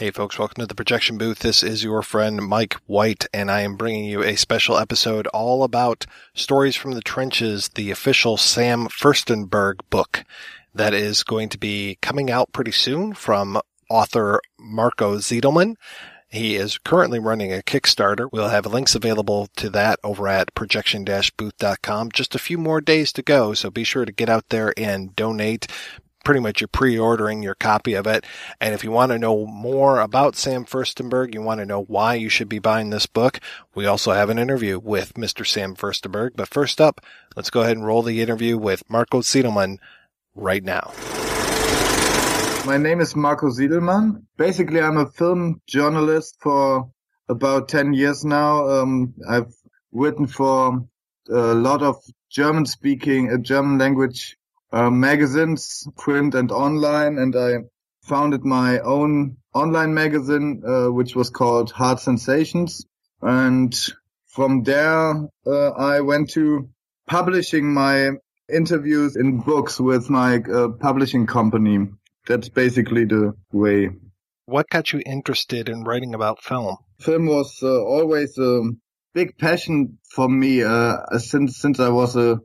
Hey folks, welcome to the projection booth. This is your friend Mike White, and I am bringing you a special episode all about Stories from the Trenches, the official Sam Firstenberg book that is going to be coming out pretty soon from author Marco Siedlmann. He is currently running a Kickstarter. We'll have links available to that over at projection-booth.com. Just a few more days to go, so be sure to get out there and donate pretty much you're pre-ordering your copy of it. And if you want to know more about Sam Firstenberg, you want to know why you should be buying this book, we also have an interview with Mr. Sam Firstenberg. But first up, let's go ahead and roll the interview with Marco Siedlmann right now. My name is Marco Siedlmann. Basically, I'm a film journalist for about 10 years now. Um, I've written for a lot of German speaking, uh, German language uh, magazines, print and online, and I founded my own online magazine, uh, which was called Hard Sensations. And from there, uh, I went to publishing my interviews in books with my uh, publishing company. That's basically the way. What got you interested in writing about film? Film was uh, always a big passion for me uh, since since I was a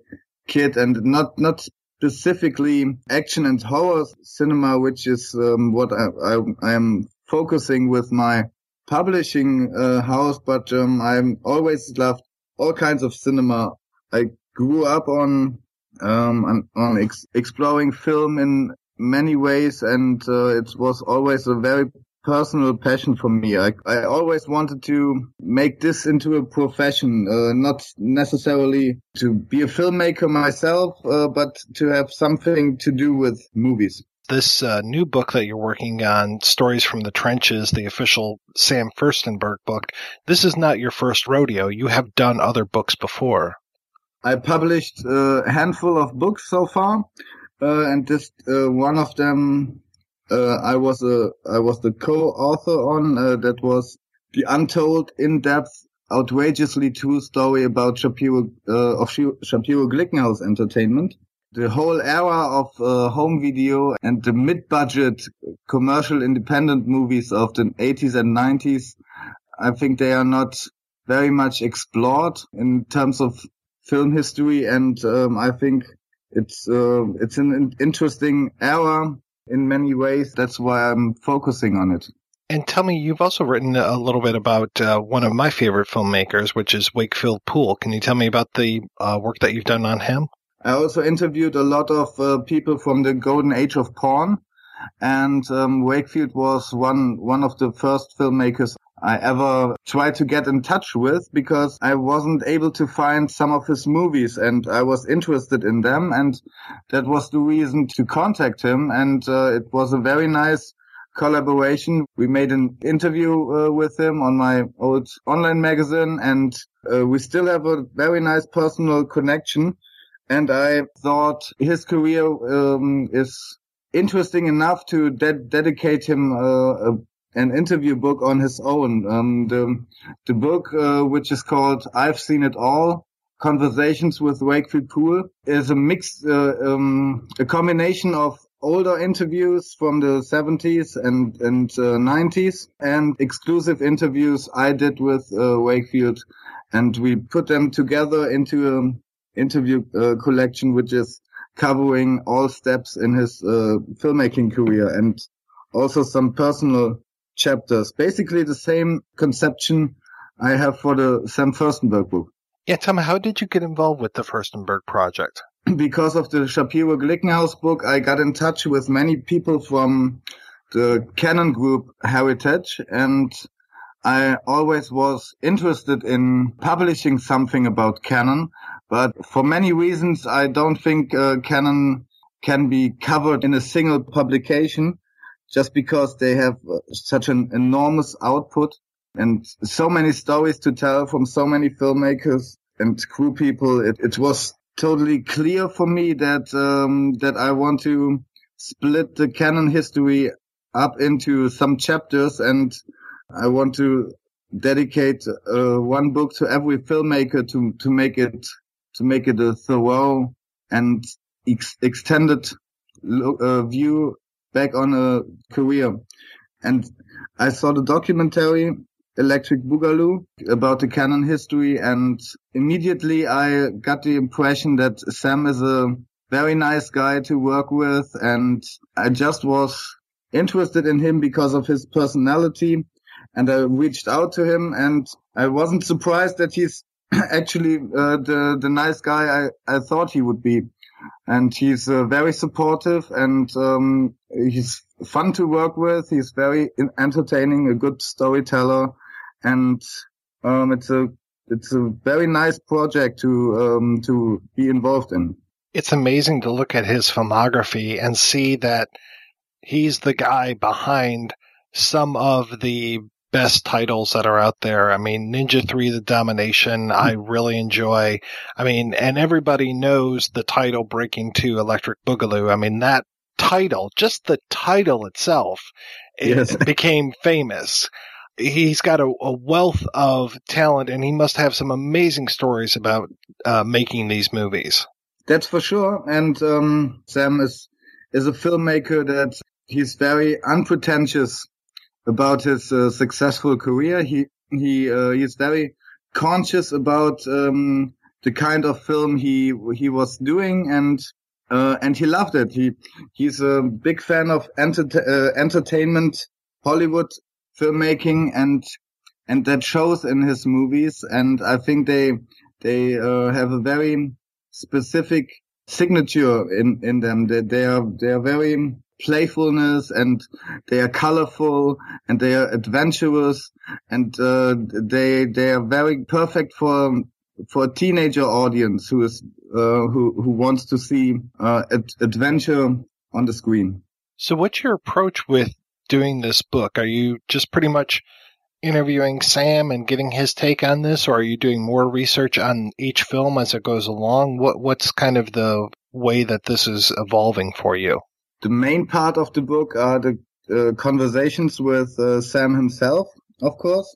kid, and not not specifically action and horror cinema, which is um, what I, I, am focusing with my publishing uh, house. But um, I'm always loved all kinds of cinema. I grew up on um, on, on ex- exploring film in many ways, and uh, it was always a very personal passion for me. I, I always wanted to make this into a profession, uh, not necessarily to be a filmmaker myself, uh, but to have something to do with movies. This uh, new book that you're working on, Stories from the Trenches, the official Sam Firstenberg book, this is not your first rodeo. You have done other books before. I published a handful of books so far, uh, and just uh, one of them uh, I was a I was the co-author on uh, that was the untold, in-depth, outrageously true story about Shapiro uh, of Shapiro Glickenhaus Entertainment. The whole era of uh, home video and the mid-budget commercial independent movies of the 80s and 90s, I think they are not very much explored in terms of film history, and um, I think it's uh, it's an interesting era in many ways. That's why I'm focusing on it. And tell me, you've also written a little bit about uh, one of my favorite filmmakers, which is Wakefield Poole. Can you tell me about the uh, work that you've done on him? I also interviewed a lot of uh, people from the golden age of porn, and um, Wakefield was one one of the first filmmakers I ever tried to get in touch with because I wasn't able to find some of his movies and I was interested in them. And that was the reason to contact him. And uh, it was a very nice collaboration. We made an interview uh, with him on my old online magazine and uh, we still have a very nice personal connection. And I thought his career um, is interesting enough to de- dedicate him uh, a an interview book on his own. Um, the, the book, uh, which is called I've Seen It All, Conversations with Wakefield Poole, is a mix, uh, um, a combination of older interviews from the 70s and, and uh, 90s and exclusive interviews I did with uh, Wakefield. And we put them together into an interview uh, collection, which is covering all steps in his uh, filmmaking career and also some personal chapters. Basically the same conception I have for the Sam Firstenberg book. Yeah, tell me, how did you get involved with the Firstenberg project? because of the Shapiro Glickenhaus book, I got in touch with many people from the Cannon Group Heritage and I always was interested in publishing something about Cannon, but for many reasons, I don't think uh, Cannon can be covered in a single publication just because they have uh, such an enormous output and so many stories to tell from so many filmmakers and crew people. It, it was totally clear for me that um, that I want to split the Cannon history up into some chapters and I want to dedicate uh, one book to every filmmaker to to make it to make it a thorough and ex- extended uh, view back on a career. And I saw the documentary Electric Boogaloo about the Cannon history, and immediately I got the impression that Sam is a very nice guy to work with, and I just was interested in him because of his personality and I reached out to him and I wasn't surprised that he's actually uh, the the nice guy I, I thought he would be. And he's uh, very supportive and um, he's fun to work with. He's very entertaining, a good storyteller, and um, it's a it's a very nice project to um, to be involved in. It's amazing to look at his filmography and see that he's the guy behind some of the best titles that are out there. I mean, Ninja 3 The Domination, I really enjoy. I mean, and everybody knows the title Breakin' 2 Electric Boogaloo. I mean, that title, just the title itself, yes. became famous. He's got a, a, wealth of talent and he must have some amazing stories about uh, making these movies. That's for sure. And um, Sam is is a filmmaker that he's very unpretentious about his uh, successful career. He he uh, he's very conscious about um, the kind of film he he was doing and uh, and he loved it. He he's a big fan of enter- uh, entertainment, Hollywood filmmaking, and and that shows in his movies. And I think they they uh, have a very specific signature in in them. They they are they are very playfulness and they are colorful and they are adventurous and uh, they they are very perfect for for a teenager audience who is uh, who who wants to see uh, ad- adventure on the screen. So, what's your approach with doing this book? Are you just pretty much interviewing Sam and getting his take on this, or are you doing more research on each film as it goes along? What what's kind of the way that this is evolving for you? The main part of the book are the uh, conversations with uh, Sam himself, of course.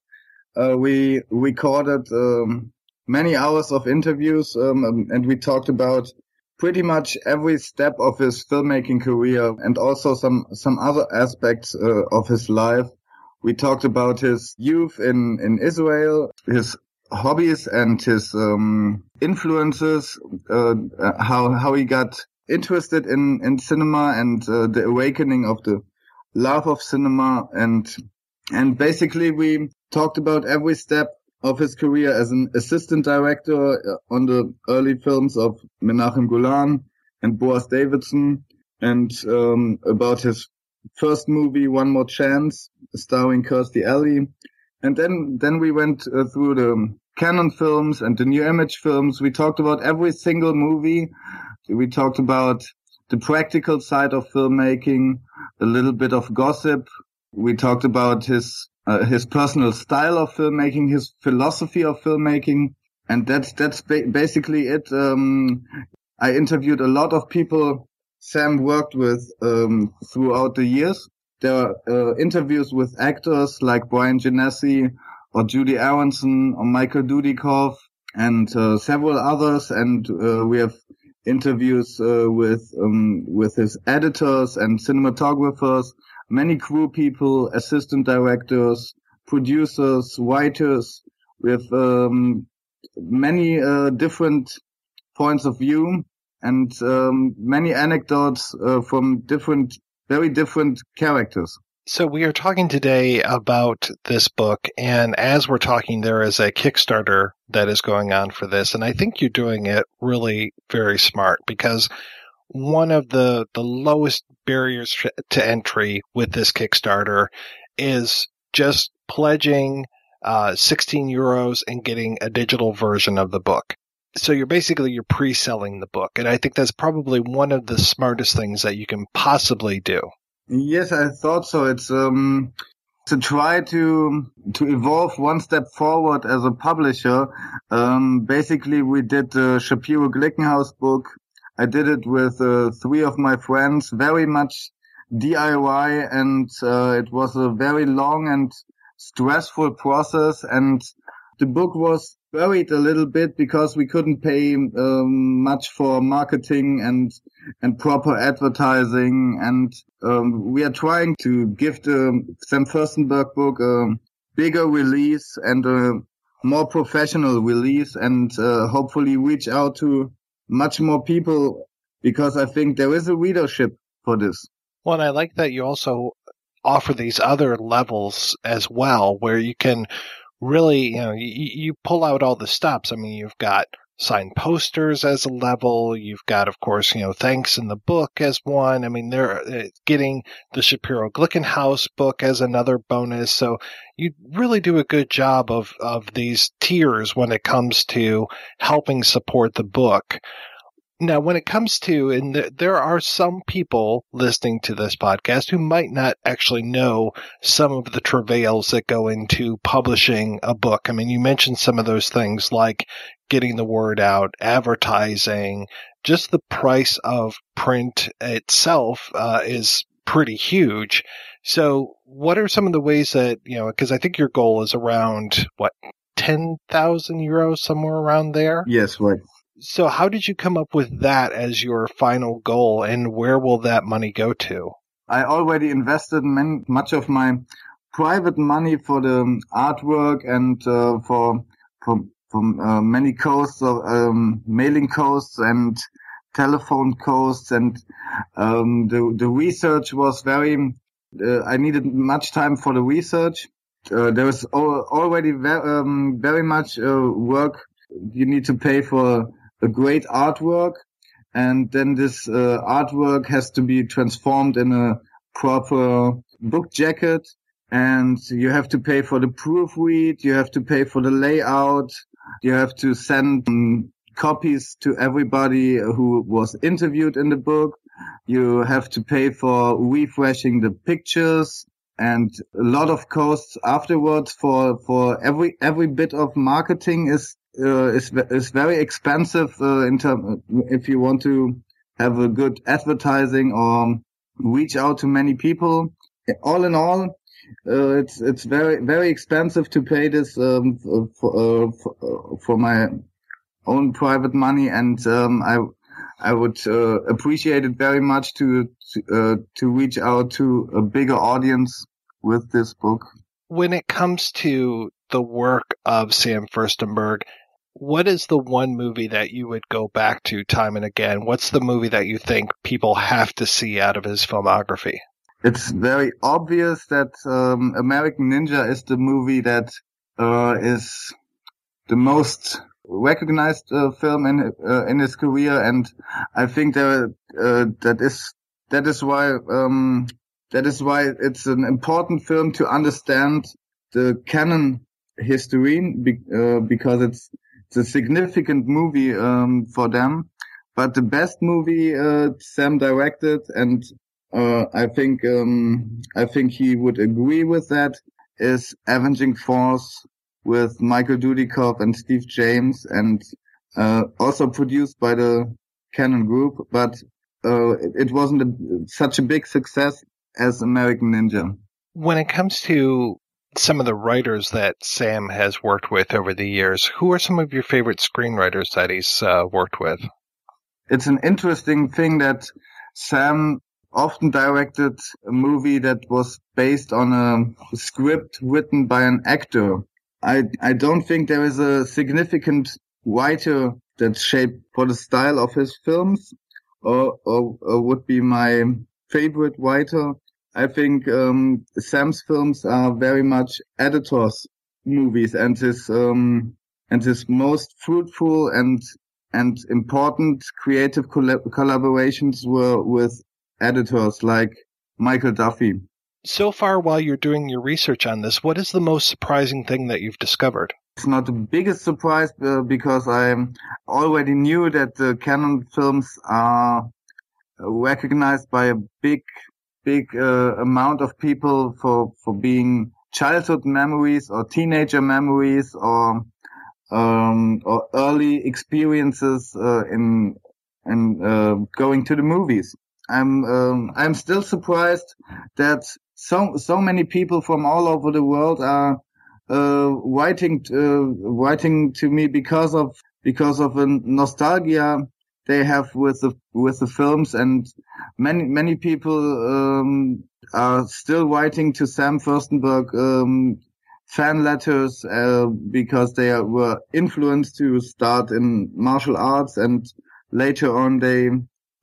Uh, we recorded um, many hours of interviews um, and we talked about pretty much every step of his filmmaking career and also some some other aspects uh, of his life. We talked about his youth in in Israel, his hobbies and his um, influences, uh, how how he got interested in, in cinema and uh, the awakening of the love of cinema. And, and basically we talked about every step of his career as an assistant director uh, on the early films of Menachem Golan and Boaz Davidson and um, about his first movie, One More Chance, starring Kirstie Alley. And then, then we went uh, through the Canon films and the New Image films. We talked about every single movie we talked about the practical side of filmmaking, a little bit of gossip. We talked about his uh, his personal style of filmmaking, his philosophy of filmmaking, and that's that's ba- basically it. Um, I interviewed a lot of people Sam worked with um, throughout the years. There are uh, interviews with actors like Bryan Genesse or Judie Aronson or Michael Dudikoff and uh, several others, and uh, we have interviews uh, with um, with his editors and cinematographers, many crew people, assistant directors, producers, writers, with um, many uh, different points of view and um, many anecdotes uh, from different, very different characters. So we are talking today about this book, and as we're talking, there is a Kickstarter that is going on for this, and I think you're doing it really very smart because one of the the lowest barriers to entry with this Kickstarter is just pledging uh, 16 euros and getting a digital version of the book. So you're basically you're pre-selling the book, and I think that's probably one of the smartest things that you can possibly do. Yes, I thought so. It's um to try to to evolve one step forward as a publisher. Um, basically, we did the Shapiro Glickenhaus book. I did it with uh, three of my friends, very much DIY, and uh, it was a very long and stressful process. And the book was buried a little bit because we couldn't pay um, much for marketing and and proper advertising and um, we are trying to give the Sam Firstenberg book a bigger release and a more professional release and uh, hopefully reach out to much more people because I think there is a readership for this. Well, and I like that you also offer these other levels as well where you can really, you know, you, you pull out all the stops. I mean, you've got signed posters as a level. You've got, of course, you know, thanks in the book as one. I mean, they're uh, getting the Shapiro Glickenhaus book as another bonus. So you really do a good job of, of these tiers when it comes to helping support the book. Now, when it comes to, and there are some people listening to this podcast who might not actually know some of the travails that go into publishing a book. I mean, you mentioned some of those things like getting the word out, advertising, just the price of print itself uh, is pretty huge. So, what are some of the ways that, you know, because I think your goal is around, what, 10,000 euros, somewhere around there? Yes, right. So how did you come up with that as your final goal and where will that money go to? I already invested much of my private money for the artwork and uh, for, for, for uh, many costs um, mailing costs and telephone costs and um, the, the research was very, uh, I needed much time for the research. Uh, there was already um, very much uh, work you need to pay for a great artwork and then this uh, artwork has to be transformed in a proper book jacket and you have to pay for the proofread you have to pay for the layout you have to send um, copies to everybody who was interviewed in the book. You have to pay for refreshing the pictures and a lot of costs afterwards for for every every bit of marketing is uh, is is very expensive uh, in term if you want to have a good advertising or reach out to many people. All in all, uh, it's it's very very expensive to pay this um, for, uh, for, uh, for, my own private money, and um, I I would uh, appreciate it very much to to, to reach out to a bigger audience with this book. When it comes to the work of Sam Firstenberg, what is the one movie that you would go back to time and again? What's the movie that you think people have to see out of his filmography? It's very obvious that um, American Ninja is the movie that uh, is the most recognized uh, film in uh, in his career, and I think that uh, that is that is why um, that is why it's an important film to understand the Cannon history be, uh, because it's it's a significant movie um, for them. But the best movie uh, Sam directed, and uh, I think um, I think he would agree with that, is Avenging Force with Michael Dudikoff and Steve James, and uh, also produced by the Cannon Group. But uh, it, it, wasn't a, such a big success as American Ninja. When it comes to some of the writers that Sam has worked with over the years. Who are some of your favorite screenwriters that he's uh, worked with? It's an interesting thing that Sam often directed a movie that was based on a script written by an actor. I I don't think there is a significant writer that shaped for the style of his films or, or, or would be my favorite writer. I think um, Sam's films are very much editors' movies, and his um, and his most fruitful and and important creative collaborations were with editors like Michael Duffy. So far, while you're doing your research on this, what is the most surprising thing that you've discovered? It's not the biggest surprise uh, because I already knew that the Cannon films are recognized by a big, big uh, amount of people for for being childhood memories or teenager memories or um, or early experiences uh, in in uh, going to the movies. I'm um, I'm still surprised that so so many people from all over the world are uh, writing uh, writing to me because of because of a nostalgia they have with the with the films and many many people um, are still writing to Sam Firstenberg um, fan letters uh, because they were influenced to start in martial arts and later on they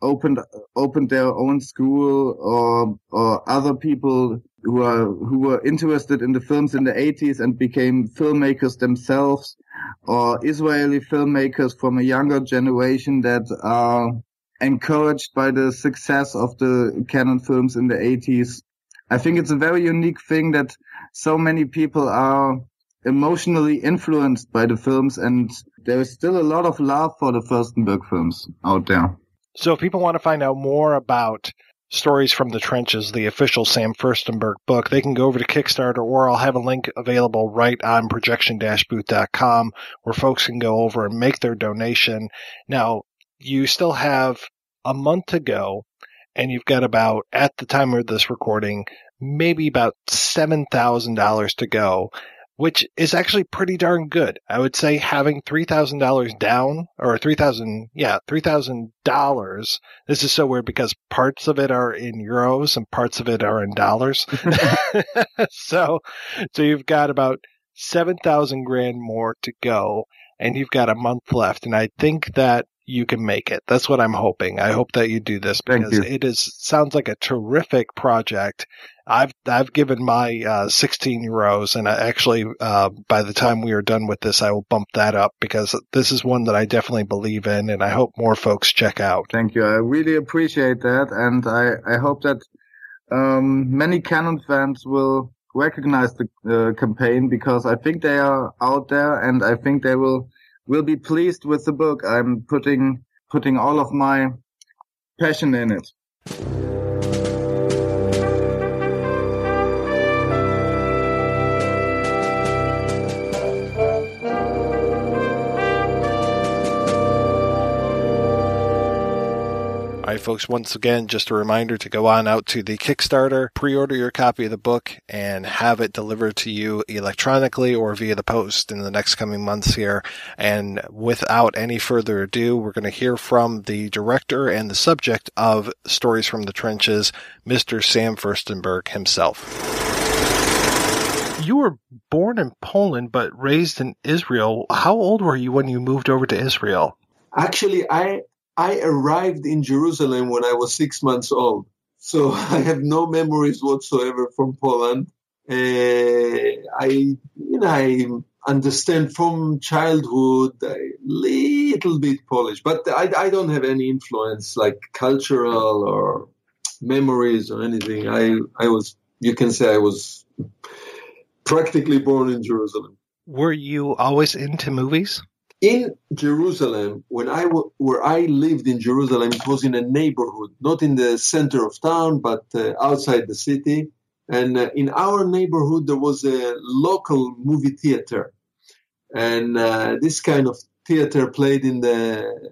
opened opened their own school or or other people who are who were interested in the films in the 80s and became filmmakers themselves or Israeli filmmakers from a younger generation that are encouraged by the success of the Cannon films in the 80s. I think it's a very unique thing that so many people are emotionally influenced by the films and there is still a lot of love for the Firstenberg films out there. So if people want to find out more about Stories from the Trenches, the official Sam Firstenberg book, they can go over to Kickstarter or I'll have a link available right on projection-booth.com where folks can go over and make their donation. Now, you still have a month to go and you've got about, at the time of this recording, maybe about $7,000 to go which is actually pretty darn good. I would say having $3,000 down or 3000 yeah, $3,000. This is so weird because parts of it are in euros and parts of it are in dollars. so, so you've got about 7,000 grand more to go and you've got a month left. And I think that you can make it. That's what I'm hoping. I hope that you do this because it is sounds like a terrific project. I've I've given my uh, 16 euros, and I actually uh, by the time we are done with this, I will bump that up because this is one that I definitely believe in, and I hope more folks check out. Thank you. I really appreciate that, and I I hope that um, many Cannon fans will recognize the uh, campaign because I think they are out there, and I think they will will be pleased with the book. I'm putting putting all of my passion in it. Right, folks, once again, just a reminder to go on out to the Kickstarter, pre order your copy of the book, and have it delivered to you electronically or via the post in the next coming months here. And without any further ado, we're going to hear from the director and the subject of Stories from the Trenches, Mr. Sam Firstenberg himself. You were born in Poland but raised in Israel. How old were you when you moved over to Israel? Actually, I I arrived in Jerusalem when I was six months old. So I have no memories whatsoever from Poland. Uh, I, you know, I understand from childhood a little bit Polish, but I, I don't have any influence like cultural or memories or anything. I, I was, you can say I was practically born in Jerusalem. Were you always into movies? In Jerusalem, when I w- where I lived in Jerusalem, it was in a neighborhood, not in the center of town, but uh, outside the city. And uh, in our neighborhood, there was a local movie theater, and uh, this kind of theater played in the,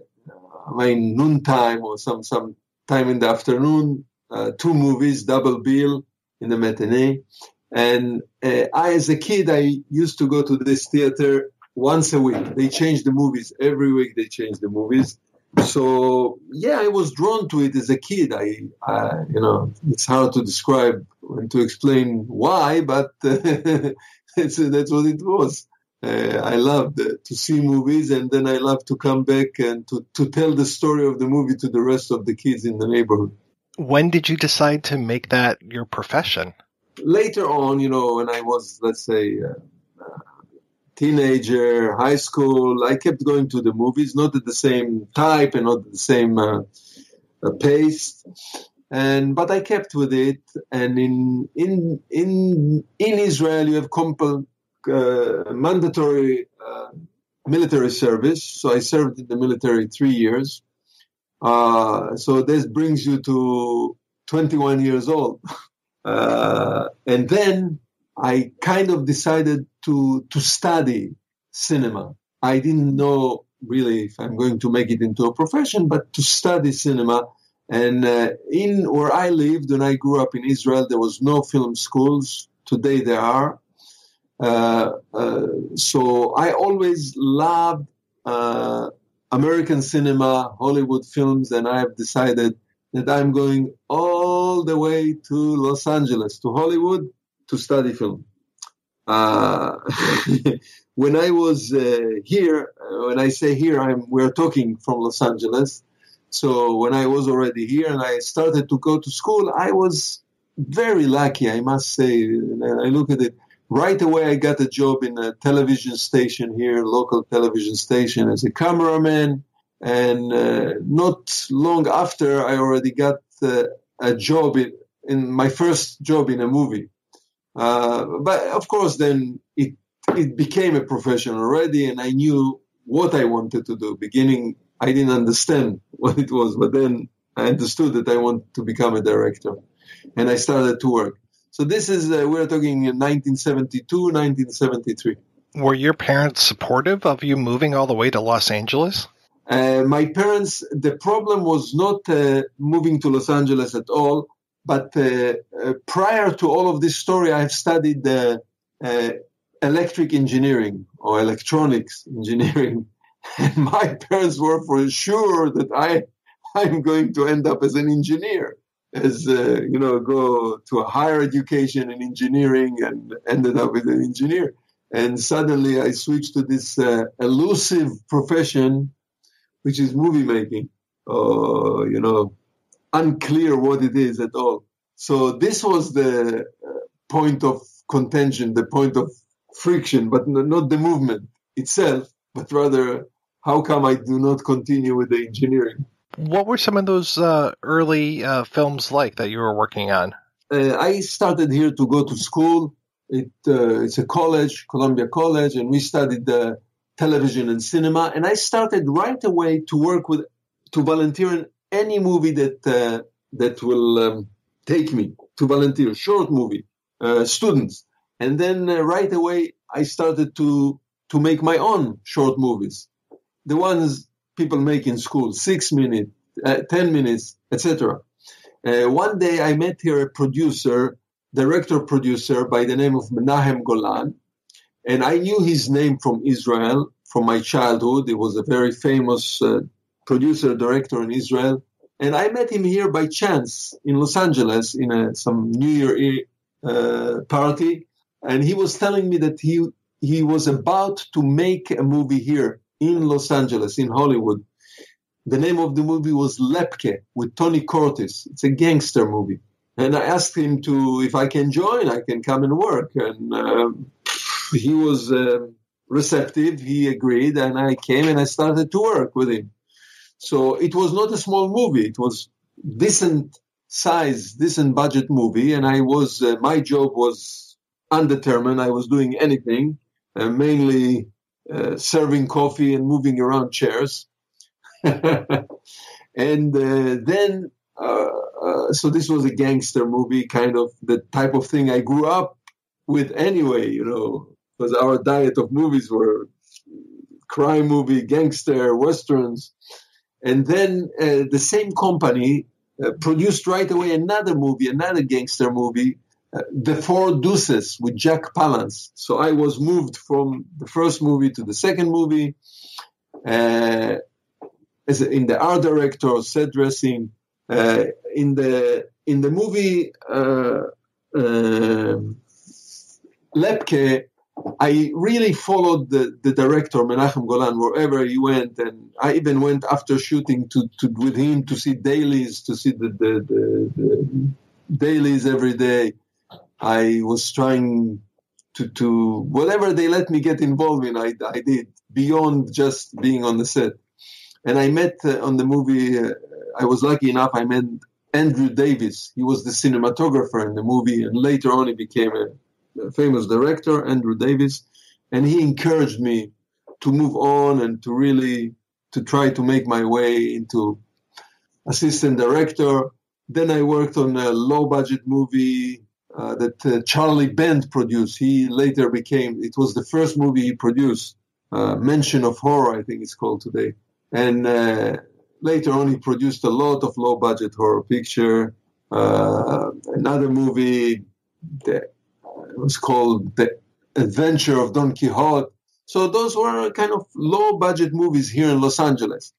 I mean, noontime or some some time in the afternoon. Uh, two movies, double bill in the matinee. And uh, I, as a kid, I used to go to this theater once a week. They change the movies every week. They change the movies. So yeah, I was drawn to it as a kid. I, I you know, it's hard to describe and to explain why, but uh, that's that's what it was. Uh, I loved uh, to see movies, and then I loved to come back and to to tell the story of the movie to the rest of the kids in the neighborhood. When did you decide to make that your profession? Later on, you know, when I was, let's say, uh, teenager, high school, I kept going to the movies, not at the same type and not at the same uh, uh, pace. and but I kept with it. And in in in in Israel, you have compul, uh, mandatory uh, military service. So I served in the military three years. Uh, so this brings you to 21 years old. Uh, and then I kind of decided to to study cinema. I didn't know really if I'm going to make it into a profession, but to study cinema. And uh, in where I lived when I grew up in Israel, there was no film schools. Today there are. Uh, uh, so I always loved uh, American cinema, Hollywood films, and I have decided that I'm going all the way to Los Angeles, to Hollywood, to study film. Uh, when I was uh, here, uh, when I say here, I'm we're talking from Los Angeles. So when I was already here and I started to go to school, I was very lucky, I must say. I look at it right away. I got a job in a television station here, local television station, as a cameraman. And uh, not long after, I already got uh, a job in, in my first job in a movie. Uh, but of course, then it it became a profession already, and I knew what I wanted to do. Beginning, I didn't understand what it was, but then I understood that I wanted to become a director, and I started to work. So this is uh, we're talking in 1972, 1973. Were your parents supportive of you moving all the way to Los Angeles? Uh, my parents, the problem was not uh, moving to Los Angeles at all but uh, uh, prior to all of this story, I have studied uh, electric engineering or electronics engineering. And my parents were for sure that I, I'm going to end up as an engineer, as, uh, you know, go to a higher education in engineering and ended up as an engineer. And suddenly I switched to this uh, elusive profession, which is movie making. Uh, you know, unclear what it is at all. So this was the uh, point of contention, the point of friction, but not the movement itself, but rather how come I do not continue with the engineering? What were some of those uh, early uh, films like that you were working on? Uh, I started here to go to school. It, uh, it's a college, Columbia College, and we studied uh, television and cinema. And I started right away to work with, to volunteer in any movie that uh, that will um, take me to volunteer, short movie, uh, students, and then uh, right away I started to to make my own short movies, the ones people make in school, six minutes, uh, ten minutes, etc. Uh, one day I met here a producer, director producer by the name of Menahem Golan, and I knew his name from Israel from my childhood. He was a very famous uh, producer director in Israel. And I met him here by chance in Los Angeles in a, some New Year uh, party. And he was telling me that he, he was about to make a movie here in Los Angeles, in Hollywood. The name of the movie was Lepke with Tony Curtis. It's a gangster movie. And I asked him to, if I can join, I can come and work. And uh, he was uh, receptive. He agreed. And I came and I started to work with him. So it was not a small movie. It was decent size, decent budget movie. And I was, uh, my job was undetermined. I was doing anything, uh, mainly uh, serving coffee and moving around chairs. and uh, then, uh, uh, so this was a gangster movie, kind of the type of thing I grew up with anyway, you know, because our diet of movies were crime movie, gangster, westerns. And then uh, the same company uh, produced right away another movie, another gangster movie, uh, The Four Deuces with Jack Palance. So I was moved from the first movie to the second movie. Uh, as in the art director, set dressing, uh, in the in the movie uh, Lepke, I really followed the, the director Menachem Golan wherever he went, and I even went after shooting to, to with him to see dailies, to see the, the, the, the dailies every day. I was trying to to whatever they let me get involved in, I, I did beyond just being on the set. And I met uh, on the movie. Uh, I was lucky enough. I met Andrew Davis. He was the cinematographer in the movie, and later on he became a, a famous director, Andrew Davis. And he encouraged me to move on and to really to try to make my way into assistant director. Then I worked on a low budget movie uh, that uh, Charlie Band produced. He later became, it was the first movie he produced, uh, Mansion of Horror, I think it's called today. And uh, later on, he produced a lot of low budget horror picture. Uh, another movie that was called The Adventure of Don Quixote. So those were kind of low budget movies here in Los Angeles.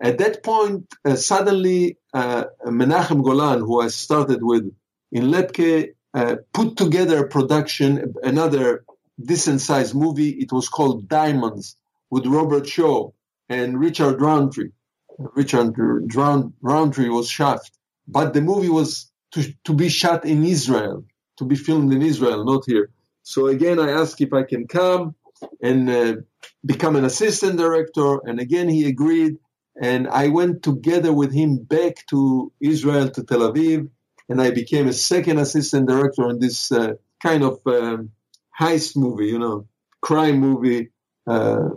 At that point, uh, suddenly uh, Menachem Golan, who I started with in Lepke, uh, put together a production, another decent sized movie. It was called Diamonds with Robert Shaw and Richard Roundtree. Richard Roundtree was shot, but the movie was to, to be shot in Israel, to be filmed in Israel, not here. So again, I asked if I can come and uh, become an assistant director, and again he agreed. And I went together with him back to Israel, to Tel Aviv, and I became a second assistant director in this uh, kind of um, heist movie, you know, crime movie, uh,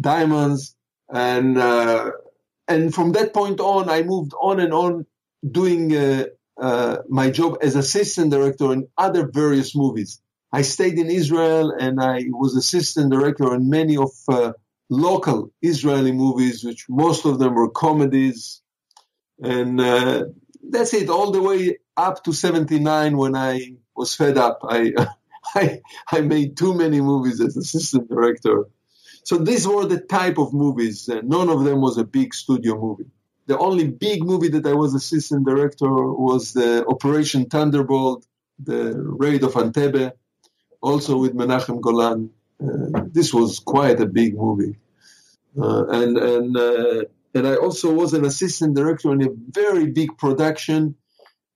Diamonds, and uh, and from that point on, I moved on and on doing uh, my job as assistant director in other various movies. I stayed in Israel and I was assistant director in many of uh, local Israeli movies, which most of them were comedies. And uh, that's it, all the way up to 79 when I was fed up. I, I, I made too many movies as assistant director. So these were the type of movies. None of them was a big studio movie. The only big movie that I was assistant director was the Operation Thunderbolt, the Raid of Entebbe, also with Menachem Golan. Uh, this was quite a big movie. Uh, and and uh, and I also was an assistant director in a very big production,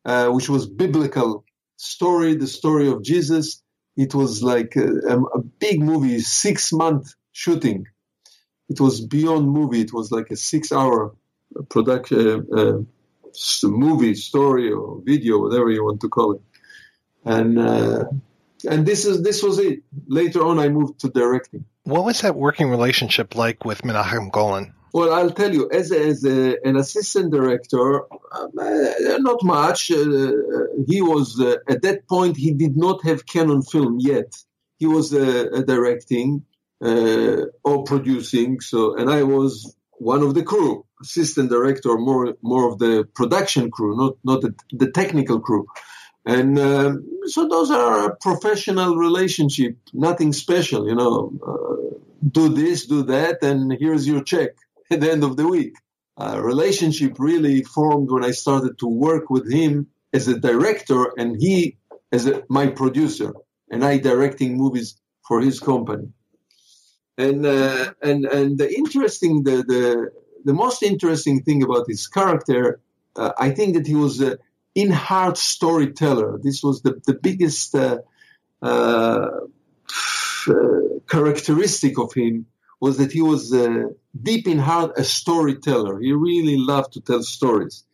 uh, which was biblical story, the story of Jesus. It was like a, a big movie, six month shooting. It was beyond movie. It was like a six-hour production, uh, uh, movie, story, or video, whatever you want to call it. And uh, and this is this was it. Later on, I moved to directing. What was that working relationship like with Menachem Golan? Well, I'll tell you, as, a, as a, an assistant director, um, uh, not much. Uh, he was, uh, at that point, he did not have Cannon film yet. He was uh, directing uh, or producing. So, and I was one of the crew, assistant director, more more of the production crew, not not the, the technical crew. And um, so those are professional relationship, nothing special, you know. Uh, do this, do that, and here's your check at the end of the week. Uh, relationship really formed when I started to work with him as a director and he as a, my producer, and I directing movies for his company. And uh, and and the interesting the the the most interesting thing about his character, uh, I think that he was an in-heart storyteller. This was the the biggest uh, uh, characteristic of him was that he was uh, deep in heart a storyteller. He really loved to tell stories.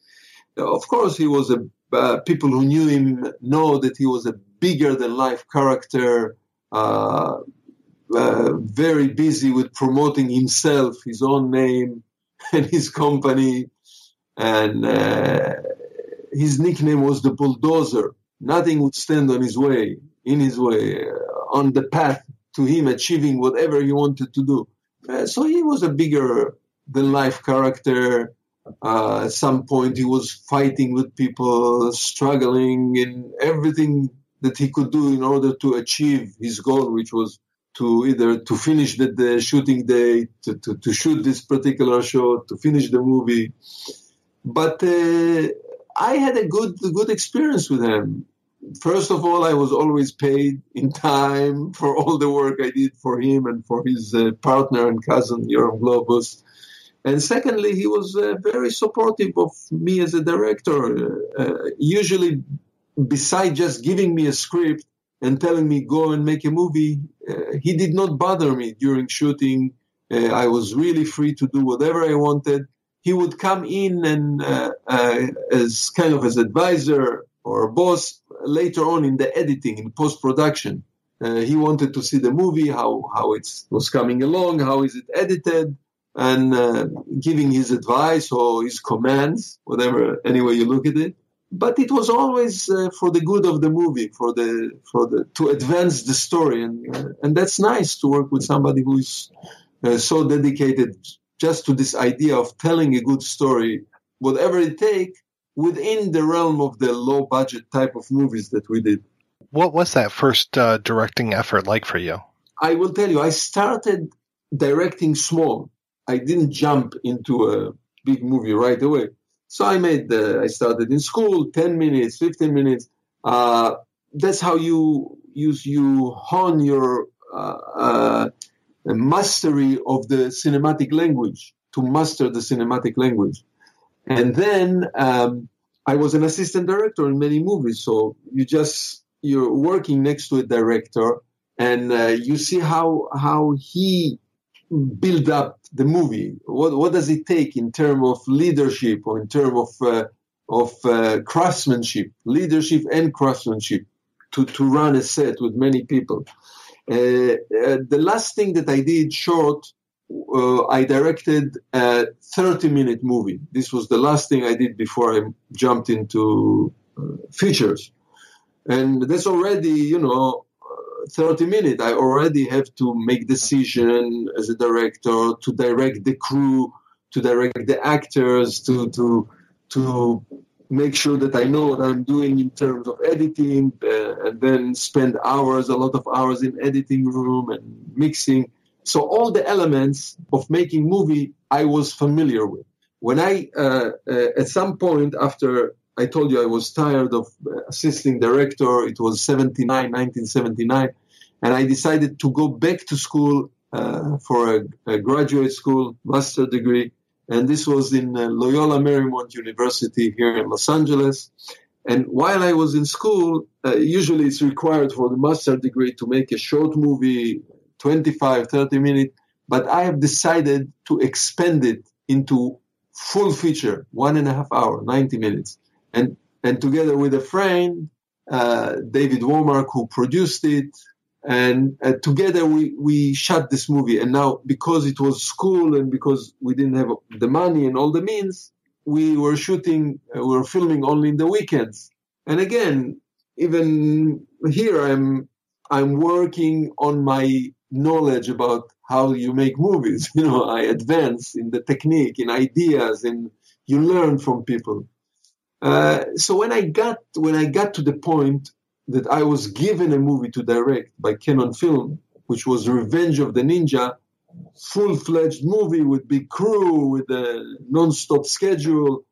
Of course, he was a uh, people who knew him know that he was a bigger than life character. Uh, very busy with promoting himself, his own name, and his company. And uh, his nickname was the bulldozer. Nothing would stand on his way, in his way, uh, on the path to him achieving whatever he wanted to do. Uh, so he was a bigger than life character. Uh, at some point, he was fighting with people, struggling in everything that he could do in order to achieve his goal, which was to either to finish the, the shooting day, to, to, to, shoot this particular shot, to finish the movie. But uh, I had a good good experience with him. First of all, I was always paid in time for all the work I did for him and for his uh, partner and cousin, Yoram Globus. And secondly, he was uh, very supportive of me as a director. Uh, usually, beside just giving me a script, and telling me go and make a movie. Uh, he did not bother me during shooting. Uh, I was really free to do whatever I wanted. he would come in and uh, uh, as kind of as advisor or boss later on in the editing in post production. Uh, he wanted to see the movie, how how it was coming along, how is it edited, and uh, giving his advice or his commands, whatever any way you look at it. But it was always uh, for the good of the movie, for the for the to advance the story, and uh, and that's nice to work with somebody who is uh, so dedicated just to this idea of telling a good story, whatever it take, within the realm of the low budget type of movies that we did. What was that first uh, directing effort like for you? I will tell you, I started directing small. I didn't jump into a big movie right away. So I made the, I started in school, 10 minutes, 15 minutes. Uh, that's how you use, you hone your, uh, uh, mastery of the cinematic language to master the cinematic language. And then, um, I was an assistant director in many movies. So you just, you're working next to a director and uh, you see how how he build up the movie. What what does it take in terms of leadership or in terms of uh, of uh, craftsmanship, leadership and craftsmanship to to run a set with many people. Uh, uh, the last thing that I did short. Uh, I directed a 30 minute movie. This was the last thing I did before I jumped into features and that's already you know 30 minutes. I already have to make decision as a director to direct the crew to direct the actors to to to make sure that i know what i'm doing in terms of editing uh, and then spend hours a lot of hours in editing room and mixing. So all the elements of making movie i was familiar with. When i uh, uh, at some point after I told you I was tired of uh, assisting director. It was 79, 1979. And I decided to go back to school uh, for a, a, graduate school master degree. And this was in uh, Loyola Marymount University here in Los Angeles. And while I was in school, uh, usually it's required for the master degree to make a short movie, 25, 30 minutes. But I have decided to expand it into full feature, one and a half hour, 90 minutes and and together with a friend, uh, David Womark, who produced it, and uh, together we we shot this movie. And now because it was school and because we didn't have the money and all the means, we were shooting, uh, we were filming only in the weekends. And again, even here, I'm I'm working on my knowledge about how you make movies. You know, I advance in the technique, in ideas, and you learn from people. Uh, so when I got when I got to the point that I was given a movie to direct by Cannon Film, which was Revenge of the Ninja, full-fledged movie with big crew with a non-stop schedule.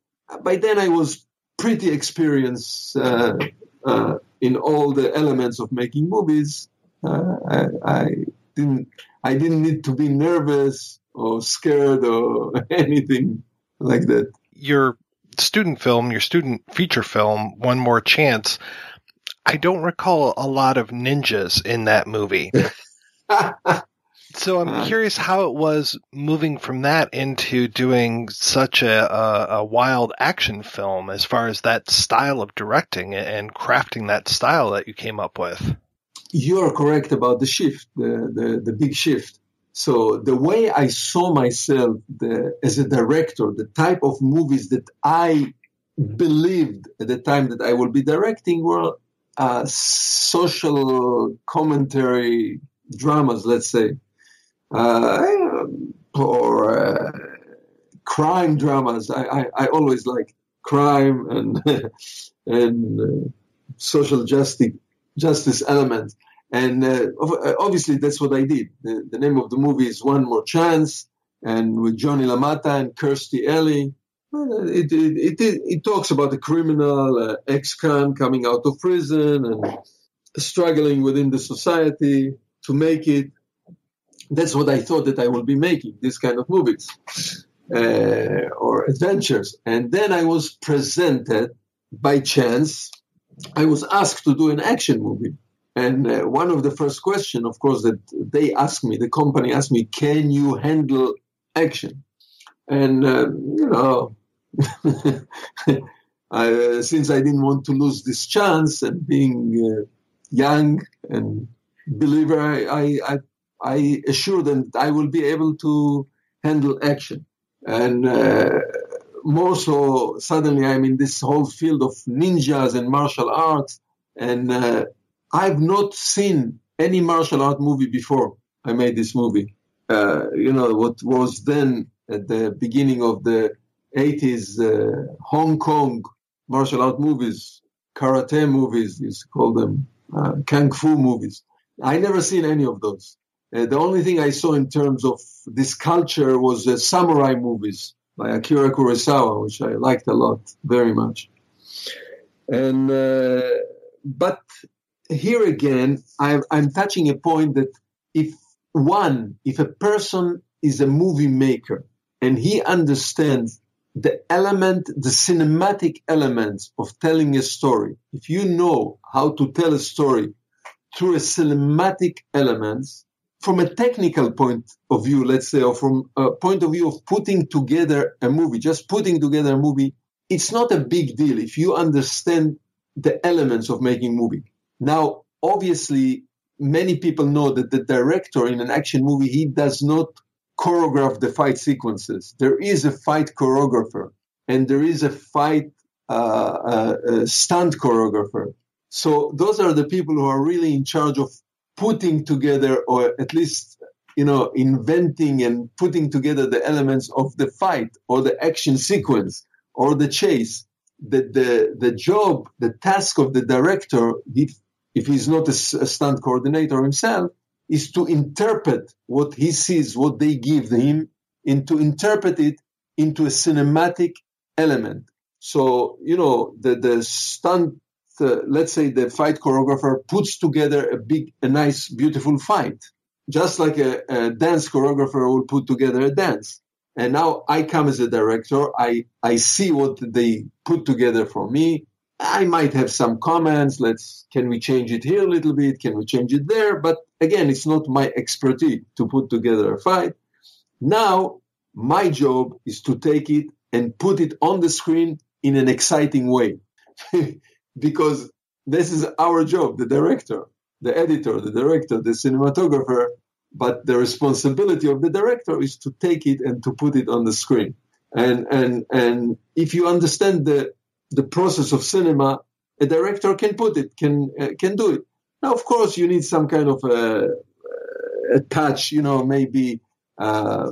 By then I was pretty experienced uh, uh, in all the elements of making movies. Uh, I, I didn't I didn't need to be nervous or scared or anything like that. Your student film, your student feature film, One More Chance, I don't recall a lot of ninjas in that movie. so I'm uh. curious how it was moving from that into doing such a, a, a, wild action film as far as that style of directing and crafting that style that you came up with. You're correct about the shift, the, the, the big shift. So the way I saw myself the, as a director, the type of movies that I believed at the time that I will be directing were uh, social commentary dramas, let's say, uh, or uh, crime dramas. I, I, I, always like crime and and uh, social justice justice elements. And uh, uh, obviously, that's what I did. The, the, name of the movie is One More Chance, and with Johnny LaMotta and Kirstie Alley. It, it, it, it, talks about a criminal uh, ex-con coming out of prison and struggling within the society to make it. That's what I thought that I would be making, this kind of movies uh, or adventures. And then I was presented by chance. I was asked to do an action movie. And uh, one of the first questions, of course, that they asked me, the company asked me, can you handle action? And, um, you know, I, since I didn't want to lose this chance and being uh, young and believer, I, I, I, assured them I will be able to handle action. And uh, more so, suddenly I'm in this whole field of ninjas and martial arts. And uh, I've not seen any martial art movie before I made this movie. Uh, you know, what was then at the beginning of the 80s, uh, Hong Kong martial art movies, karate movies, you call them, uh, kung fu movies. I never seen any of those. Uh, the only thing I saw in terms of this culture was uh, samurai movies by Akira Kurosawa, which I liked a lot, very much. And uh, but here again, I'm, I'm touching a point that if one, if a person is a movie maker and he understands the element, the cinematic elements of telling a story, if you know how to tell a story through a cinematic elements, from a technical point of view, let's say, or from a point of view of putting together a movie, just putting together a movie, it's not a big deal if you understand the elements of making movie. Now, obviously, many people know that the director in an action movie, he does not choreograph the fight sequences. There is a fight choreographer and there is a fight uh, uh, uh, stunt choreographer. So those are the people who are really in charge of putting together or at least you know inventing and putting together the elements of the fight or the action sequence or the chase the the, the job the task of the director if, if he's not a, a stunt coordinator himself is to interpret what he sees what they give him and to interpret it into a cinematic element so you know the the stunt uh, let's say the fight choreographer puts together a big, a nice, beautiful fight, just like a, a, dance choreographer will put together a dance. And now I come as a director, I, I see what they put together for me. I might have some comments. Let's, can we change it here a little bit? Can we change it there? But again, it's not my expertise to put together a fight. Now my job is to take it and put it on the screen in an exciting way. because this is our job, the director, the editor, the director, the cinematographer. But the responsibility of the director is to take it and to put it on the screen. And and and if you understand the the process of cinema, a director can put it, can uh, can do it. Now, of course, you need some kind of a, a touch, you know, maybe uh,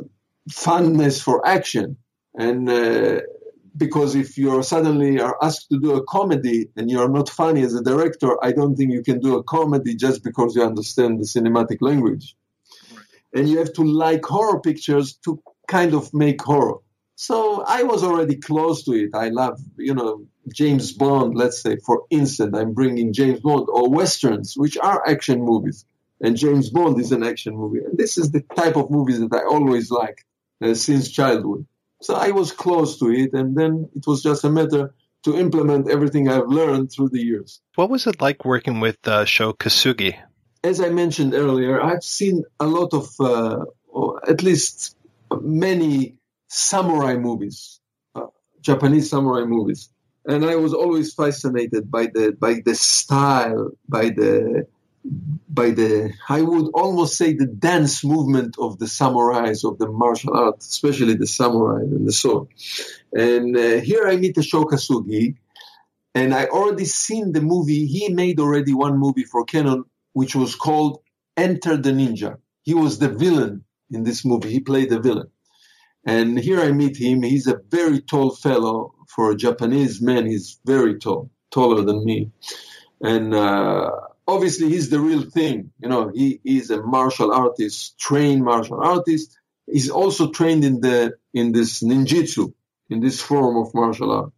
funness for action, and uh, because if you are suddenly are asked to do a comedy and you are not funny as a director, I don't think you can do a comedy just because you understand the cinematic language. Right. And you have to like horror pictures to kind of make horror. So I was already close to it. I love, you know, James Bond, let's say, for instance, I'm bringing James Bond or Westerns, which are action movies. And James Bond is an action movie. And this is the type of movies that I always liked uh, since childhood. So I was close to it, and then it was just a matter to implement everything I've learned through the years. What was it like working with uh, Sho Kosugi? As I mentioned earlier, I've seen a lot of, uh, at least many samurai movies, uh, Japanese samurai movies, and I was always fascinated by the by the style, by the by the, I would almost say the dance movement of the samurais of the martial art, especially the samurai and the sword. And uh, here I meet the Sho Kosugi, and I already seen the movie. He made already one movie for Cannon, which was called Enter the Ninja. He was the villain in this movie. He played the villain. And here I meet him. He's a very tall fellow. For a Japanese man, he's very tall, taller than me. And uh, obviously he's the real thing. You know, he is a martial artist, trained martial artist. He's also trained in the in this ninjutsu, in this form of martial art.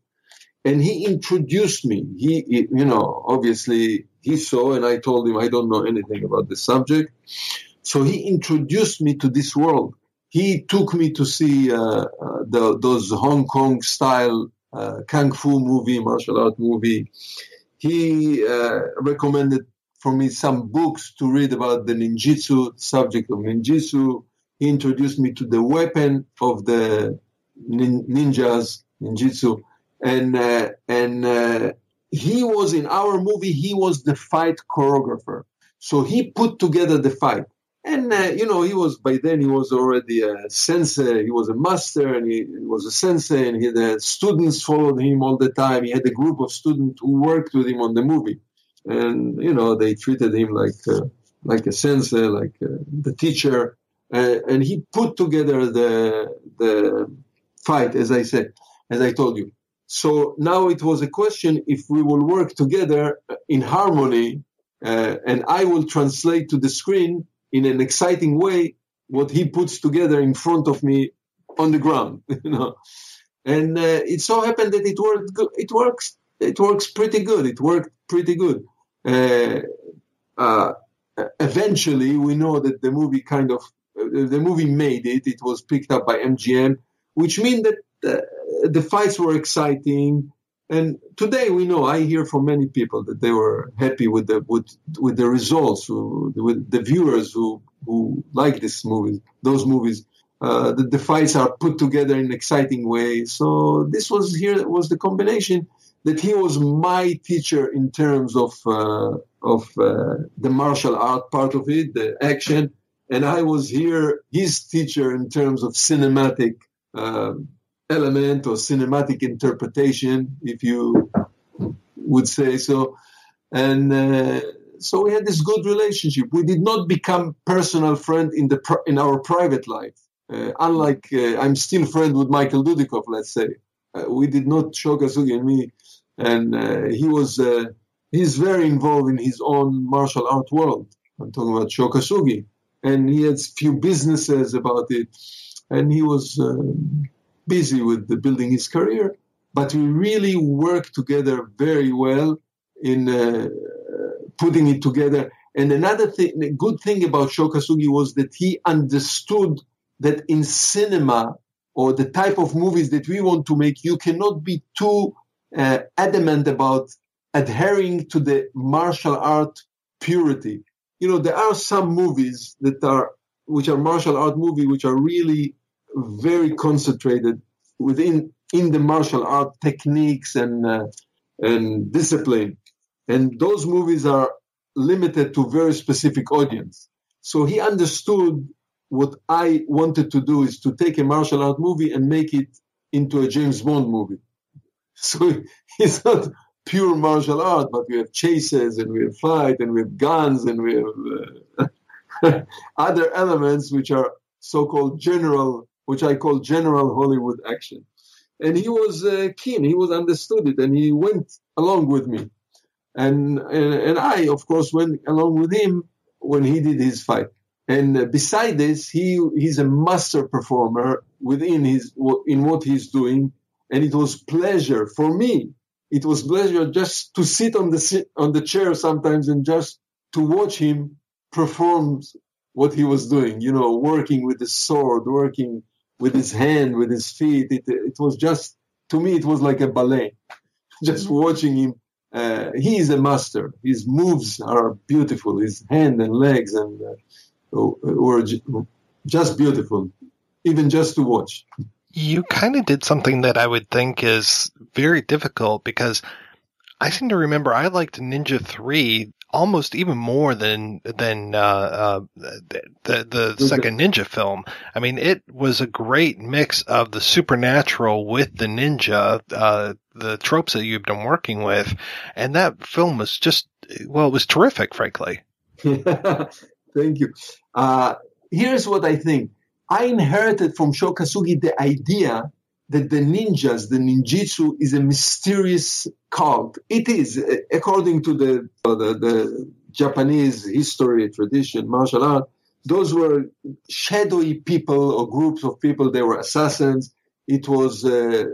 And he introduced me. He, he, you know, obviously he saw, and I told him I don't know anything about this subject. So he introduced me to this world. He took me to see uh, uh, the, those Hong Kong style uh, kung fu movie, martial art movie. He recommended for me some books to read about the ninjutsu, subject of ninjutsu. He introduced me to the weapon of the nin- ninjas, ninjutsu, and uh, and uh, he was in our movie. He was the fight choreographer, so he put together the fight. And uh, you know, he was by then he was already a sensei. He was a master, and he, he was a sensei. And he, the students followed him all the time. He had a group of students who worked with him on the movie, and you know, they treated him like uh, like a sensei, like uh, the teacher. Uh, and he put together the the fight, as I said, as I told you. So now it was a question if we will work together in harmony, uh, and I will translate to the screen in an exciting way what he puts together in front of me on the ground, you know. And uh, it so happened that it worked. It works. It works pretty good. It worked pretty good. Uh, uh, eventually, we know that the movie kind of the movie made it. It was picked up by MGM, which means that uh, the fights were exciting. And today we know, I hear from many people that they were happy with the with with the results, with the viewers who who like this movie, those movies. Uh, the, the fights are put together in exciting way. So this was here was the combination that he was my teacher in terms of uh, of uh, the martial art part of it, the action, and I was here his teacher in terms of cinematic um, element or cinematic interpretation, if you would say so. And uh, so we had this good relationship. We did not become personal friend in the in our private life. Uh, unlike uh, I'm still friend with Michael Dudikoff, let's say. Uh, we did not Sho Kosugi and me, and uh, he was uh, he's very involved in his own martial art world. I'm talking about Sho Kosugi, and he had few businesses about it, and he was um, busy with the building his career, but we really worked together very well in uh, putting it together. And another thing, a good thing about Sho Kosugi was that he understood that in cinema or the type of movies that we want to make, you cannot be too uh, adamant about adhering to the martial art purity. You know, there are some movies that are, which are martial art movie, which are really very concentrated within in the martial art techniques and uh, and discipline, and those movies are limited to very specific audience. So he understood what I wanted to do is to take a martial art movie and make it into a James Bond movie. So it's not pure martial art, but we have chases and we have fight and we have guns and we have uh, other elements which are so-called general which I call general Hollywood action. And he was uh, keen, he was understood it, and he went along with me. And, and, and I, of course, went along with him when he did his fight. And uh, beside this, he he's a master performer within his in what he's doing, and it was pleasure for me. It was pleasure just to sit on the on the chair sometimes and just to watch him perform what he was doing. You know, working with the sword, working with his hand, with his feet. It, it was just, to me, it was like a ballet. just watching him. Uh, he is a master. His moves are beautiful. His hand and legs and uh, were just beautiful, even just to watch. You kind of did something that I would think is very difficult because I seem to remember I liked Ninja 3 almost even more than than uh, uh, the the, the second ninja film. I mean, it was a great mix of the supernatural with the ninja, uh, the tropes that you've been working with, and that film was just well, it was terrific, frankly. Thank you. Uh, here's what I think. I inherited from Sho Kosugi the idea that the ninjas, the ninjitsu, is a mysterious cult. It is, according to the, uh, the, the Japanese history, tradition, martial art, those were shadowy people or groups of people. They were assassins. It was uh,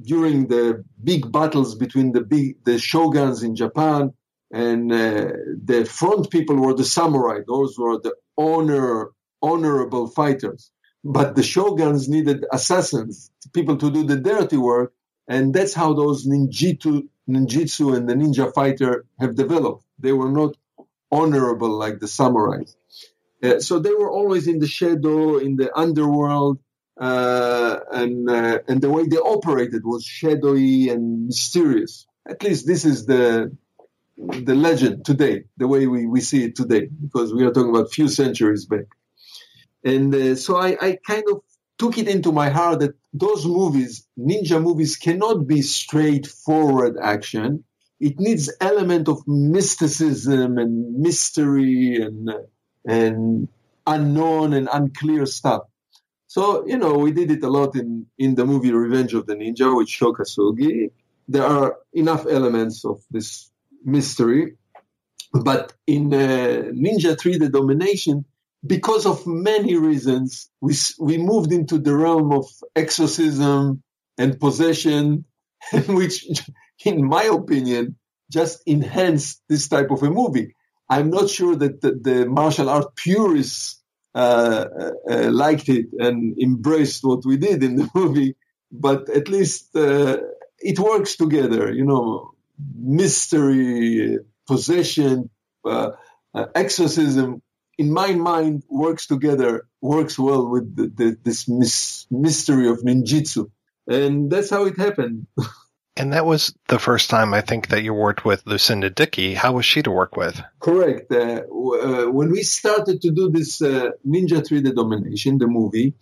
during the big battles between the big the shoguns in Japan, and uh, the front people were the samurai. Those were the honor honorable fighters. But the shoguns needed assassins, people to do the dirty work, and that's how those ninjitsu, ninjitsu and the ninja fighter have developed. They were not honorable like the samurai. Uh, so they were always in the shadow, in the underworld. uh, and uh, and the way they operated was shadowy and mysterious. At least this is the the legend today, the way we, we see it today, because we are talking about few centuries back. And uh, so I, I kind of took it into my heart that those movies, ninja movies, cannot be straightforward action. It needs element of mysticism and mystery and and unknown and unclear stuff. So you know, we did it a lot in in the movie Revenge of the Ninja with Sho Kosugi. There are enough elements of this mystery, but in uh, Ninja 3: The Domination, because of many reasons, we, we moved into the realm of exorcism and possession, which, in my opinion, just enhanced this type of a movie. I'm not sure that the, the martial art purists uh, uh, liked it and embraced what we did in the movie, but at least uh, it works together, you know, mystery, possession, uh, uh, exorcism in my mind works together, works well with the, the, this mis- mystery of ninjitsu. And that's how it happened. and that was the first time I think that you worked with Lucinda Dickey. How was she to work with? Correct. Uh, uh, when we started to do this uh, Ninja 3: The Domination, the movie,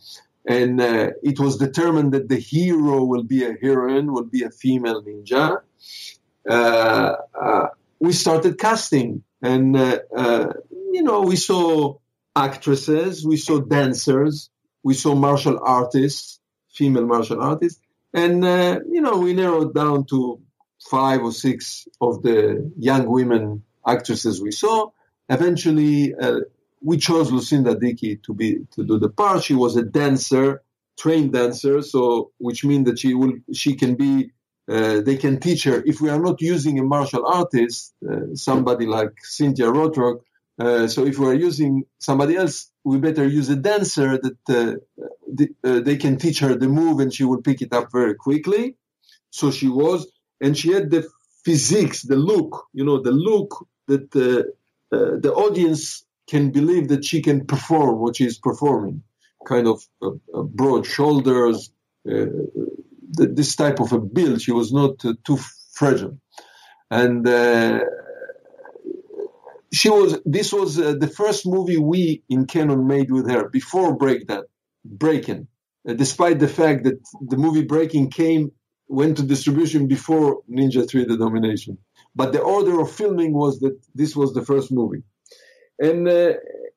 and uh, it was determined that the hero will be a heroine, will be a female ninja, uh, uh, we started casting. And you know, we saw actresses, we saw dancers, we saw martial artists, female martial artists, and uh, you know, we narrowed down to five or six of the young women actresses we saw. Eventually, uh, we chose Lucinda Dickey to be to do the part. She was a dancer, trained dancer, so which means that she will she can be. Uh, they can teach her. If we are not using a martial artist, uh, somebody like Cynthia Rothrock, uh, so if we are using somebody else, we better use a dancer that uh, the, uh, they can teach her the move and she will pick it up very quickly. So she was, and she had the physiques, the look, you know, the look that uh, uh, the audience can believe that she can perform what she is performing, kind of broad shoulders, this type of a build. She was not too fragile, and she was this was uh, the first movie we in Cannon made with her before Breakdown, Breakin', uh, despite the fact that the movie Breakin' came went to distribution before Ninja 3 The Domination. But the order of filming was that this was the first movie. And uh,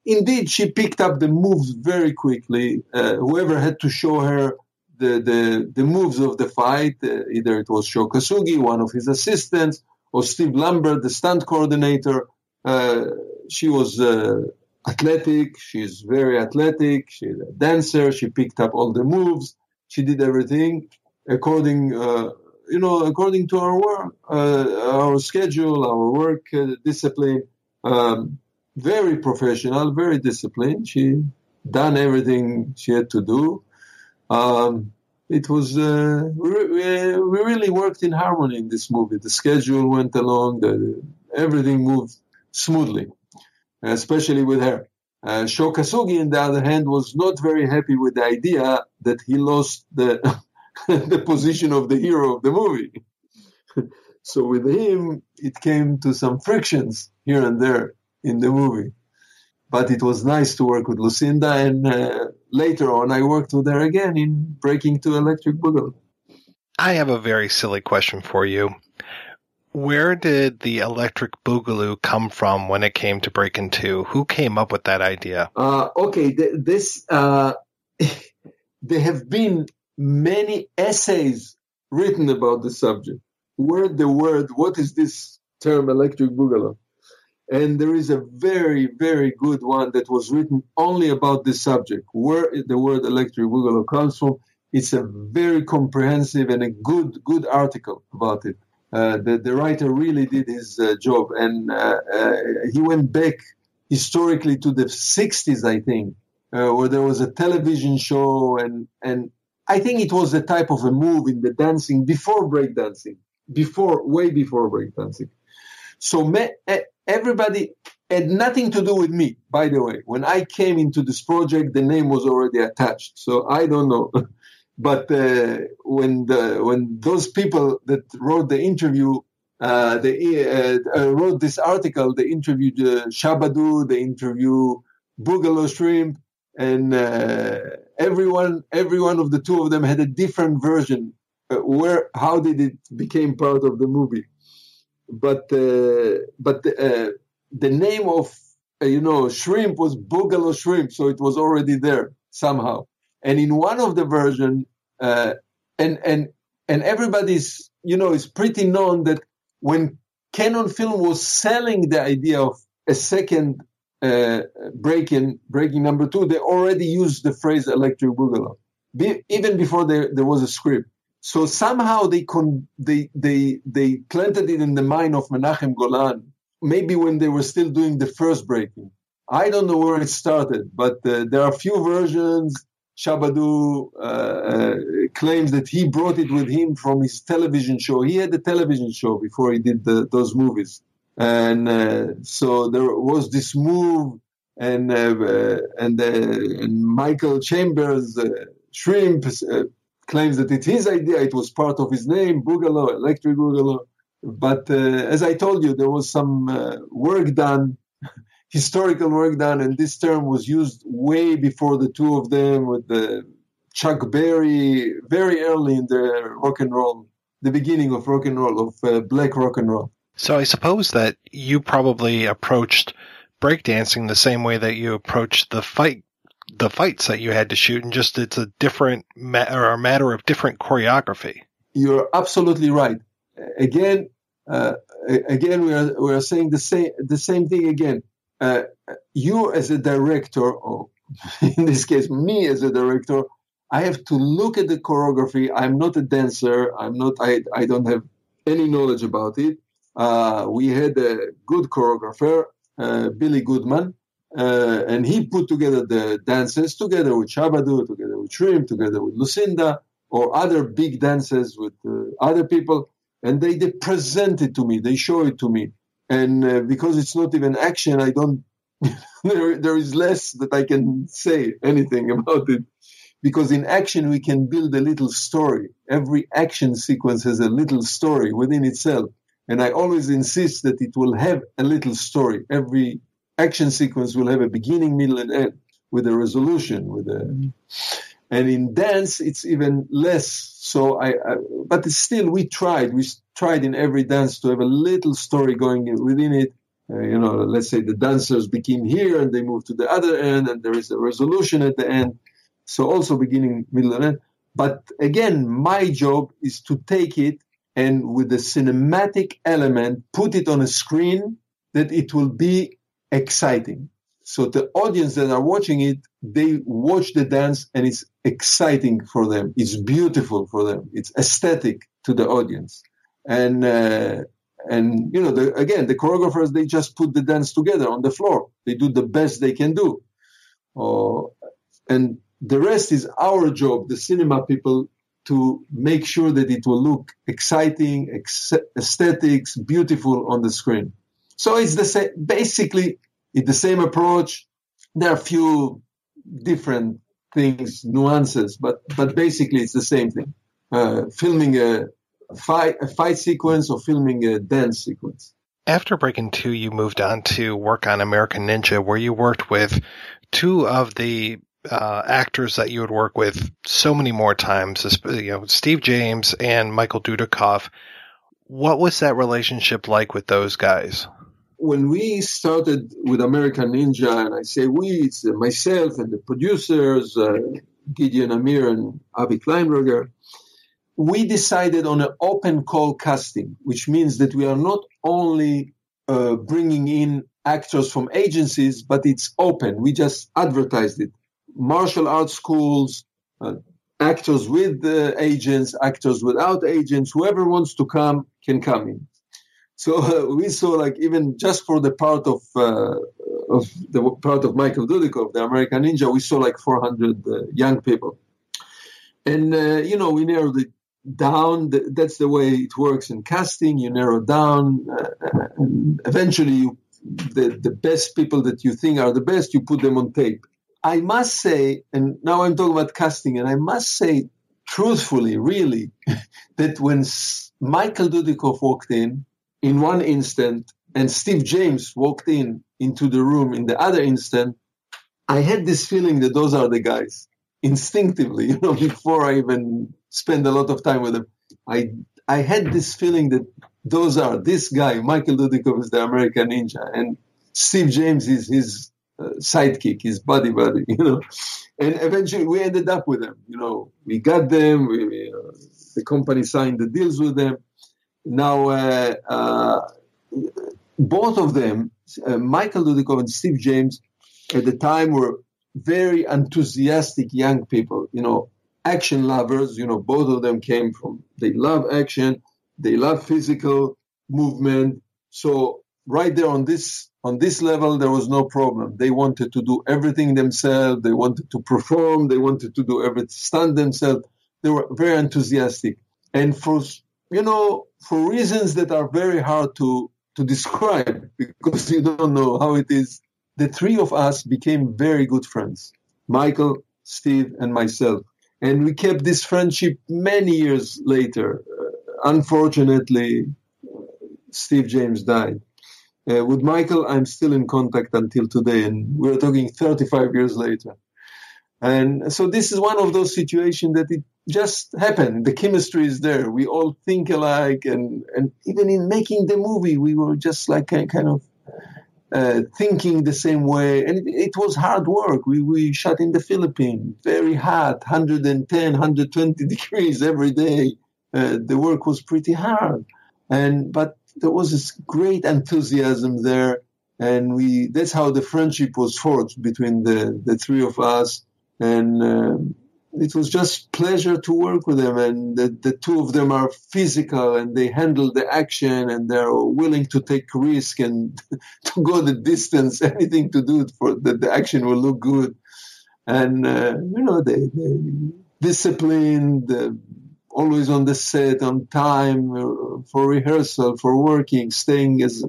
indeed, she picked up the moves very quickly. Uh, whoever had to show her the, the, the moves of the fight, uh, either it was Sho Kosugi, one of his assistants, or Steve Lambert, the stunt coordinator, she was uh, athletic. She's very athletic. She's a dancer. She picked up all the moves. She did everything according, uh, you know, according to our work, uh, our schedule, our work uh, discipline. Um, very professional, very disciplined. She done everything she had to do. Um, it was uh, we, we, really worked in harmony in this movie. The schedule went along. The, everything moved smoothly, especially with her. Uh, Sho Kosugi, on the other hand, was not very happy with the idea that he lost the the position of the hero of the movie. so with him, it came to some frictions here and there in the movie. But it was nice to work with Lucinda, and uh, later on, I worked with her again in Breakin' 2 Electric Boogaloo. I have a very silly question for you. Where did the electric boogaloo come from when it came to Breakin' 2? Who came up with that idea? Uh, okay, th- this uh, there have been many essays written about the subject. Where the word, what is this term, electric boogaloo? And there is a very, very good one that was written only about this subject, where the word electric boogaloo comes from. It's a very comprehensive and a good, good article about it. Uh, the, the writer really did his uh, job. And uh, he went back historically to the 60s, I think, where there was a television show. And, and I think it was a type of a move in the dancing before breakdancing, before, way before breakdancing. So me, everybody, had nothing to do with me, by the way. When I came into this project, the name was already attached. So I don't know. but uh, when the when those people that wrote the interview, uh, they uh, uh wrote this article, they interviewed uh, Shabadoo, they interviewed Boogaloo Shrimp, and uh, everyone, every one of the two of them had a different version. Uh, where how did it became part of the movie? But but the name of you know shrimp was boogaloo shrimp, so it was already there somehow. And in one of the version, uh, and and and everybody's you know is pretty known that when Cannon Film was selling the idea of a second uh, breaking breaking number two, they already used the phrase electric boogaloo, Be, even before there, there was a script. So somehow they con- they they they planted it in the mind of Menachem Golan maybe when they were still doing the first breaking. I don't know where it started, but uh, there are a few versions. Shabadoo uh, uh, claims that he brought it with him from his television show. He had a television show before he did the, those movies, and uh, so there was this move, and uh, uh, and, and Michael Chambers Shrimp claims that it's his idea. It was part of his name, Boogaloo, Electric Boogaloo. But uh, as I told you, there was some uh, work done, historical work done, and this term was used way before the two of them with the Chuck Berry, very early in the rock and roll, the beginning of rock and roll, of uh, black rock and roll. So I suppose that you probably approached breakdancing the same way that you approached the fight the fights that you had to shoot and just it's a different ma- or a matter of different choreography. You're absolutely right again, uh, again, we are we are saying the same the same thing again. Uh, you as a director, or in this case, me as a director, I have to look at the choreography. I'm not a dancer. I'm not. I I don't have any knowledge about it. Uh, we had a good choreographer, uh, Billy Goodson, uh, and he put together the dances together with Shabadoo, together with Shrimp, together with Lucinda, or other big dances with uh, other people and they, they present it to me they show it to me and uh, because it's not even action i don't there, there is less that i can say anything about it. Because in action we can build a little story. Every action sequence has a little story within itself. And i always insist that it will have a little story. Every action sequence will have a beginning middle and end with a resolution with a and in dance it's even less. So I, I, but still we tried. We tried in every dance to have a little story going within it uh, you know let's say the dancers begin here and they move to the other end and there is a resolution at the end so also beginning middle and end but again my job is to take it and with the cinematic element put it on a screen that it will be exciting so the audience that are watching it, they watch the dance and it's exciting for them. It's beautiful for them. It's aesthetic to the audience. And, uh, and you know, the, again, the choreographers, they just put the dance together on the floor. They do the best they can do. Uh, and the rest is our job, the cinema people, to make sure that it will look exciting, ex- aesthetics, beautiful on the screen. So it's the same, basically, it's the same approach. There are a few different things, nuances, but but basically it's the same thing. Uh, filming a fight a fight sequence or filming a dance sequence. After Breakin' Two, you moved on to work on American Ninja, where you worked with two of the uh, actors that you would work with so many more times, you know, Steve James and Michael Dudikoff. What was that relationship like with those guys? when we started with American Ninja, and I say we, it's myself and the producers, uh, Gideon Amir and Avi Kleinberger, we decided on an open call casting, which means that we are not only uh, bringing in actors from agencies, but it's open. We just advertised it. Martial arts schools, uh, actors with agents, actors without agents, whoever wants to come can come in. So uh, we saw like even just for the part of uh, of the part of Michael Dudikoff, the American Ninja, we saw like 400 uh, young people, and uh, you know we narrowed it down. That's the way it works in casting. You narrow down, uh, and eventually you the, the best people that you think are the best, you put them on tape. I must say, and now I'm talking about casting, and I must say truthfully, really, that when Michael Dudikoff walked in, in one instant, and Steve James walked in into the room in the other instant, I had this feeling that those are the guys instinctively, you know, before I even spend a lot of time with them. I I had this feeling that those are this guy, Michael Dudikoff is the American Ninja, and Steve James is his uh, sidekick, his buddy buddy, you know. And eventually we ended up with them, you know. We got them. We, we, uh, the company signed the deals with them. Now, uh, uh both of them, uh, Michael Dudikoff and Steve James, at the time were very enthusiastic young people, you know, action lovers. You know, both of them came from, they love action, they love physical movement. So right there on this on this level there was no problem they wanted to do everything themselves they wanted to perform they wanted to do everything stand themselves they were very enthusiastic and for you know for reasons that are very hard to to describe because you don't know how it is the three of us became very good friends Michael, Steve, and myself. And we kept this friendship many years later. Uh, unfortunately, Steve James died. Uh, with Michael, I'm still in contact until today, and we're talking 35 years later. And so this is one of those situations that it just happened. The chemistry is there. We all think alike, and and even in making the movie, we were just like kind of uh, thinking the same way. And it, it, was hard work. We, we shot in the Philippines, very hot, 110, 120 degrees every day. Uh, the work was pretty hard. And, but there was this great enthusiasm there. And we, that's how the friendship was forged between the, the three of us. And, um, it was just pleasure to work with them and the, the two of them are physical and they handle the action and they're willing to take risk and to go the distance anything to do for that the action will look good. And uh, you know they, they disciplined uh, always on the set on time uh, for rehearsal for working staying as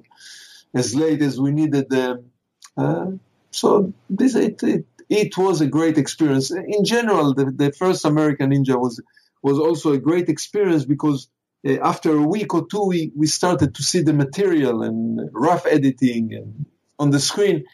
as late as we needed them. Uh, so this it, it it was a great experience. In general, the, the first American Ninja was was also a great experience because uh, after a week or two, we, we started to see the material and rough editing and on the screen,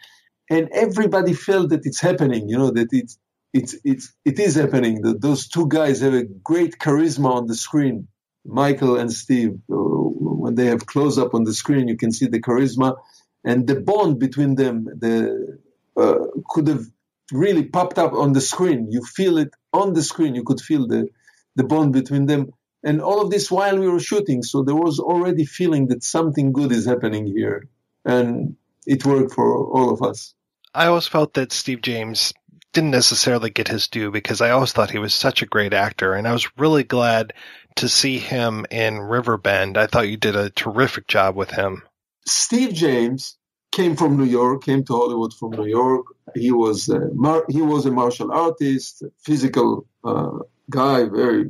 and everybody felt that it's happening. You know that it's it's it's it is happening. That those two guys have a great charisma on the screen. Michael and Steve, uh, when they have close up on the screen, you can see the charisma and the bond between them. The uh, could have really popped up on the screen. You feel it on the screen. You could feel the, the bond between them. And all of this while we were shooting. So there was already feeling that something good is happening here. And it worked for all of us. I always felt that Steve James didn't necessarily get his due because I always thought he was such a great actor. And I was really glad to see him in Riverbend. I thought you did a terrific job with him. Steve James came from New York, came to Hollywood from New York. He was a, mar- he was a martial artist, physical uh, guy, very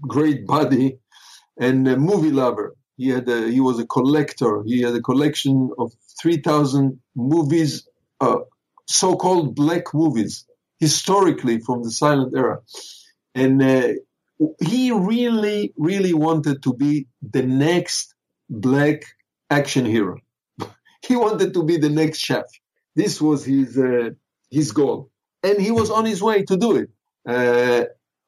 great body, and a movie lover. He had a, he was a collector. He had a collection of three thousand movies, uh, so-called black movies, historically from the silent era, and uh, he really, really wanted to be the next black action hero he wanted to be the next Shaft. This was his uh, his goal, and he was on his way to do it. Uh,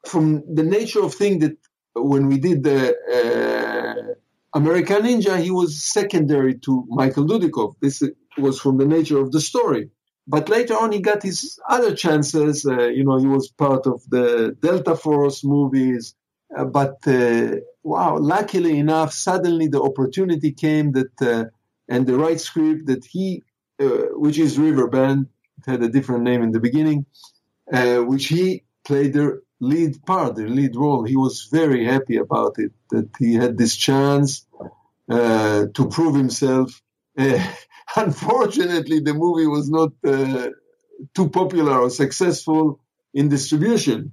from the nature of thing that when we did the uh, American Ninja, he was secondary to Michael Dudikoff. This was from the nature of the story. But later on, he got his other chances. Uh, you know, he was part of the Delta Force movies. Uh, but uh, wow, luckily enough, suddenly the opportunity came that uh, and the right script that he, uh, which is Riverbend, it had a different name in the beginning, uh, which he played the lead part, the lead role. He was very happy about it that he had this chance uh, to prove himself. Uh, unfortunately, the movie was not uh, too popular or successful in distribution.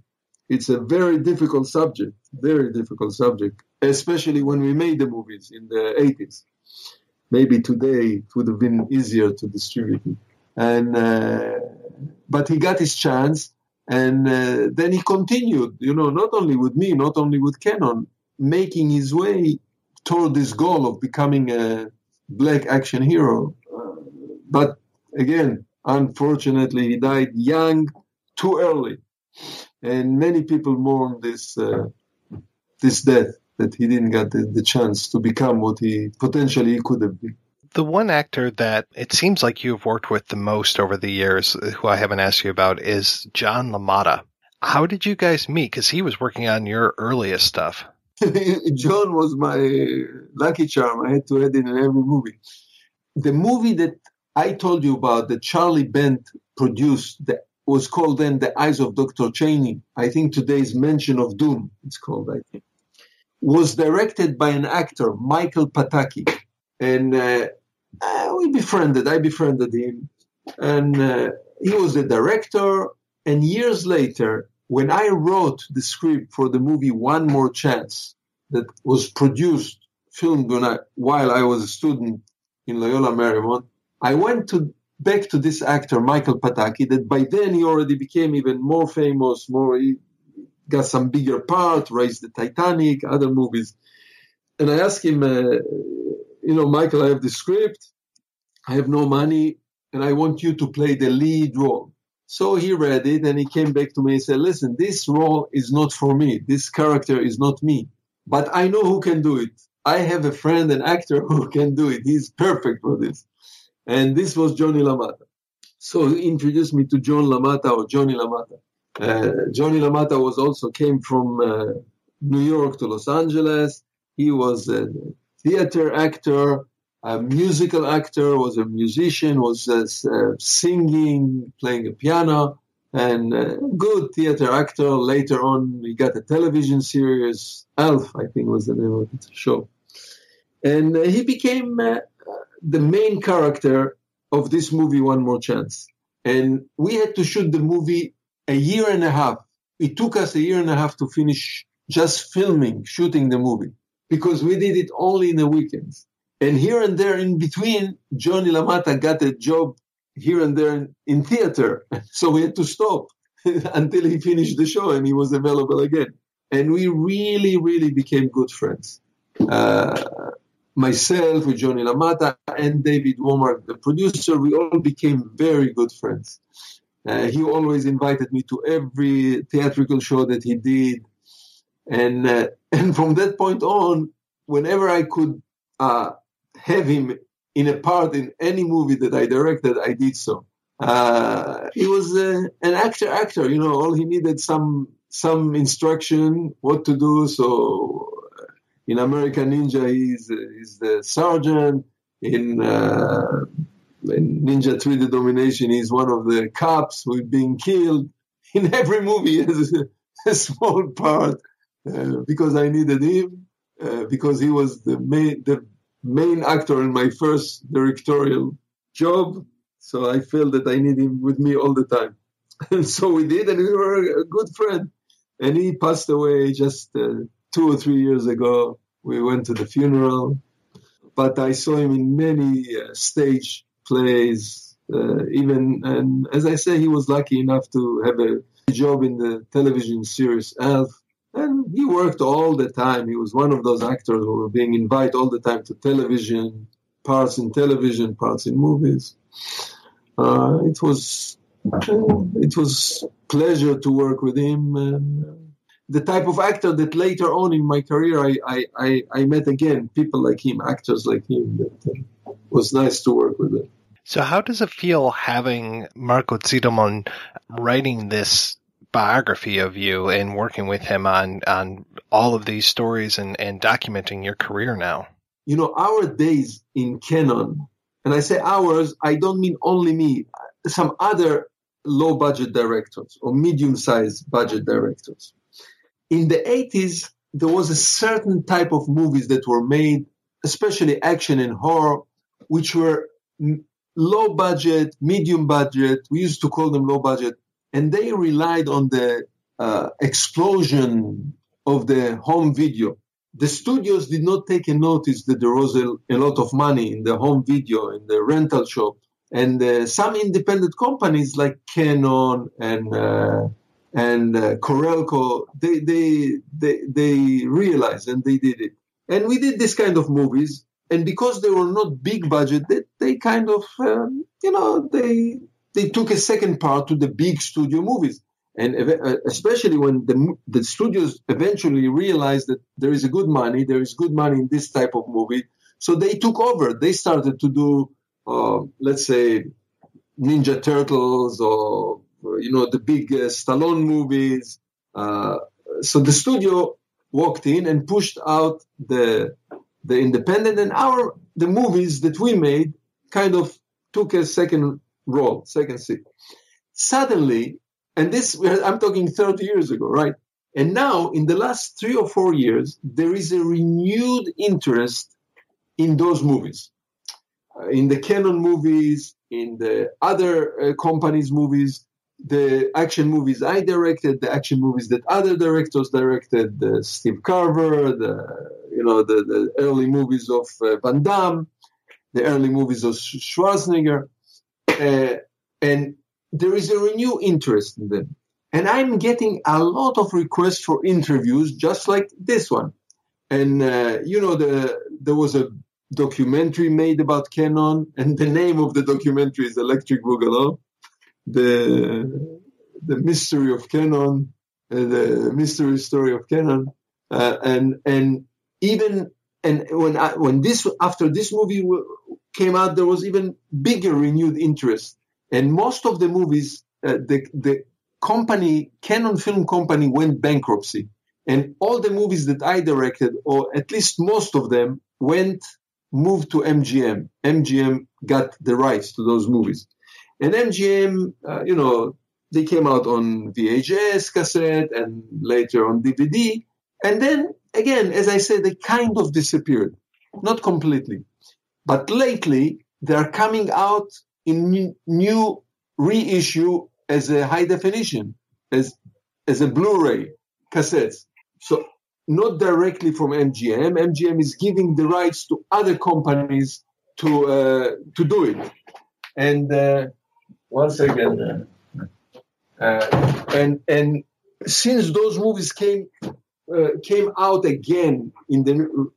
It's a very difficult subject, very difficult subject, especially when we made the movies in the 80s. Maybe today it would have been easier to distribute it. And uh, but he got his chance, and uh, then he continued. You know, not only with me, not only with Cannon, making his way toward this goal of becoming a black action hero. Uh, but again, unfortunately, he died young, too early, and many people mourn this uh, this death that he didn't get the, the chance to become what he potentially could have been. The one actor that it seems like you've worked with the most over the years, uh, who I haven't asked you about, is John LaMotta. How did you guys meet? Because he was working on your earliest stuff. John was my lucky charm. I had to add in every movie. The movie that I told you about that Charlie Band produced that was called then The Eyes of Dr. Chaney. I think today's Mansion of Doom, it's called, I think. Was directed by an actor, Michael Pataki. And uh, uh, we befriended, I befriended him. And uh, he was the director. And years later, when I wrote the script for the movie One More Chance, that was produced, filmed I, while I was a student in Loyola Marymount, I went to back to this actor Michael Pataki. That by then he already became even more famous, more he got some bigger part, raised the Titanic, other movies, and I asked him, uh, you know, Michael, I have the script, I have no money, and I want you to play the lead role. So he read it and he came back to me and said, listen, this role is not for me. This character is not me, but I know who can do it. I have a friend, an actor who can do it. He's perfect for this. And this was Johnny LaMotta. So he introduced me to John LaMotta or Johnny LaMotta. Uh, Johnny LaMotta was also came from uh, New York to Los Angeles. He was a theater actor, a musical actor, was a musician, was uh, uh singing, playing a piano, and a good theater actor. Later on, he got a television series, Alf, I think was the name of the show. And he became uh, the main character of this movie, One More Chance. And we had to shoot the movie a year and a half. It took us a year and a half to finish just filming, shooting the movie because we did it only in the weekends. And here and there in between, Johnny LaMotta got a job here and there in, in theater. So we had to stop until he finished the show and he was available again. And we really, really became good friends. Uh, myself, with Johnny LaMotta and David Womark, the producer, we all became very good friends. Uh, he always invited me to every theatrical show that he did, and uh, and from that point on, whenever I could uh, have him in a part in any movie that I directed, I did so. Uh, he was uh, an actor, actor. You know, all he needed some some instruction what to do. So in American Ninja, he's, he's the sergeant. Uh, in Ninja 3: The Domination, he's one of the cops who's being killed. In every movie, he has a, a small part uh, because I needed him, uh, because he was the main, the main actor in my first directorial job. So I felt that I need him with me all the time. And so we did, and we were a good friend. And he passed away just uh, two or three years ago. We went to the funeral, but I saw him in many uh, stage plays. Uh, even and as I say, he was lucky enough to have a job in the television series Alf, and he worked all the time. He was one of those actors who were being invited all the time to television, parts in television, parts in movies. Uh, it was it was pleasure to work with him. And, the type of actor that later on in my career I, I, I, I met again, people like him, actors like him, that uh, was nice to work with. Them. So, how does it feel having Marco Siedlmann writing this biography of you and working with him on, on all of these stories and, and documenting your career now? You know, our days in Cannon, and I say ours, I don't mean only me, some other low budget directors or medium sized budget directors in the 80s, there was a certain type of movies that were made, especially action and horror, which were low budget, medium budget. We used to call them low budget. And they relied on the uh, explosion of the home video. the studios did not take a notice that there was a, a lot of money in the home video, in the rental shop. And uh, some independent companies like Cannon and uh, and uh, Carolco, they, they they they realized and they did it. And we did this kind of movies. And because they were not big budget, they, they kind of um, you know they they took a second part to the big studio movies and uh, especially when the, the studios eventually realized that there is a good money, there is good money in this type of movie, so they took over. They started to do, uh, let's say, Ninja Turtles or you know the big uh, Stallone movies. Uh, so the studio walked in and pushed out the the independent, and our the movies that we made kind of took a second role, second seat. Suddenly, and this, I'm talking 30 years ago, right? And now, in the last three or four years, there is a renewed interest in those movies, uh, in the Cannon movies, in the other uh, companies' movies, the action movies I directed, the action movies that other directors directed, the Steve Carver, the you know the, the early movies of uh, Van Damme, the early movies of Schwarzenegger, uh, and there is a renewed interest in them. And I'm getting a lot of requests for interviews, just like this one. And uh, you know, the there was a documentary made about Cannon, and the name of the documentary is Electric Boogaloo, the the mystery of Cannon, uh, the mystery story of Cannon, uh, and and even and when I, when this after this movie came out, there was even bigger renewed interest and most of the movies, uh, the, the company, Cannon Film Company went bankruptcy. And all the movies that I directed, or at least most of them, went, moved to MGM. MGM got the rights to those movies. And MGM, uh, you know, they came out on VHS cassette and later on DVD. And then again, as I said, they kind of disappeared. Not completely. But lately, they're coming out in new reissue as a high definition, as as a Blu-ray cassettes. So not directly from MGM. MGM is giving the rights to other companies to uh, to do it. And uh, once again, uh, and and since those movies came came out again in the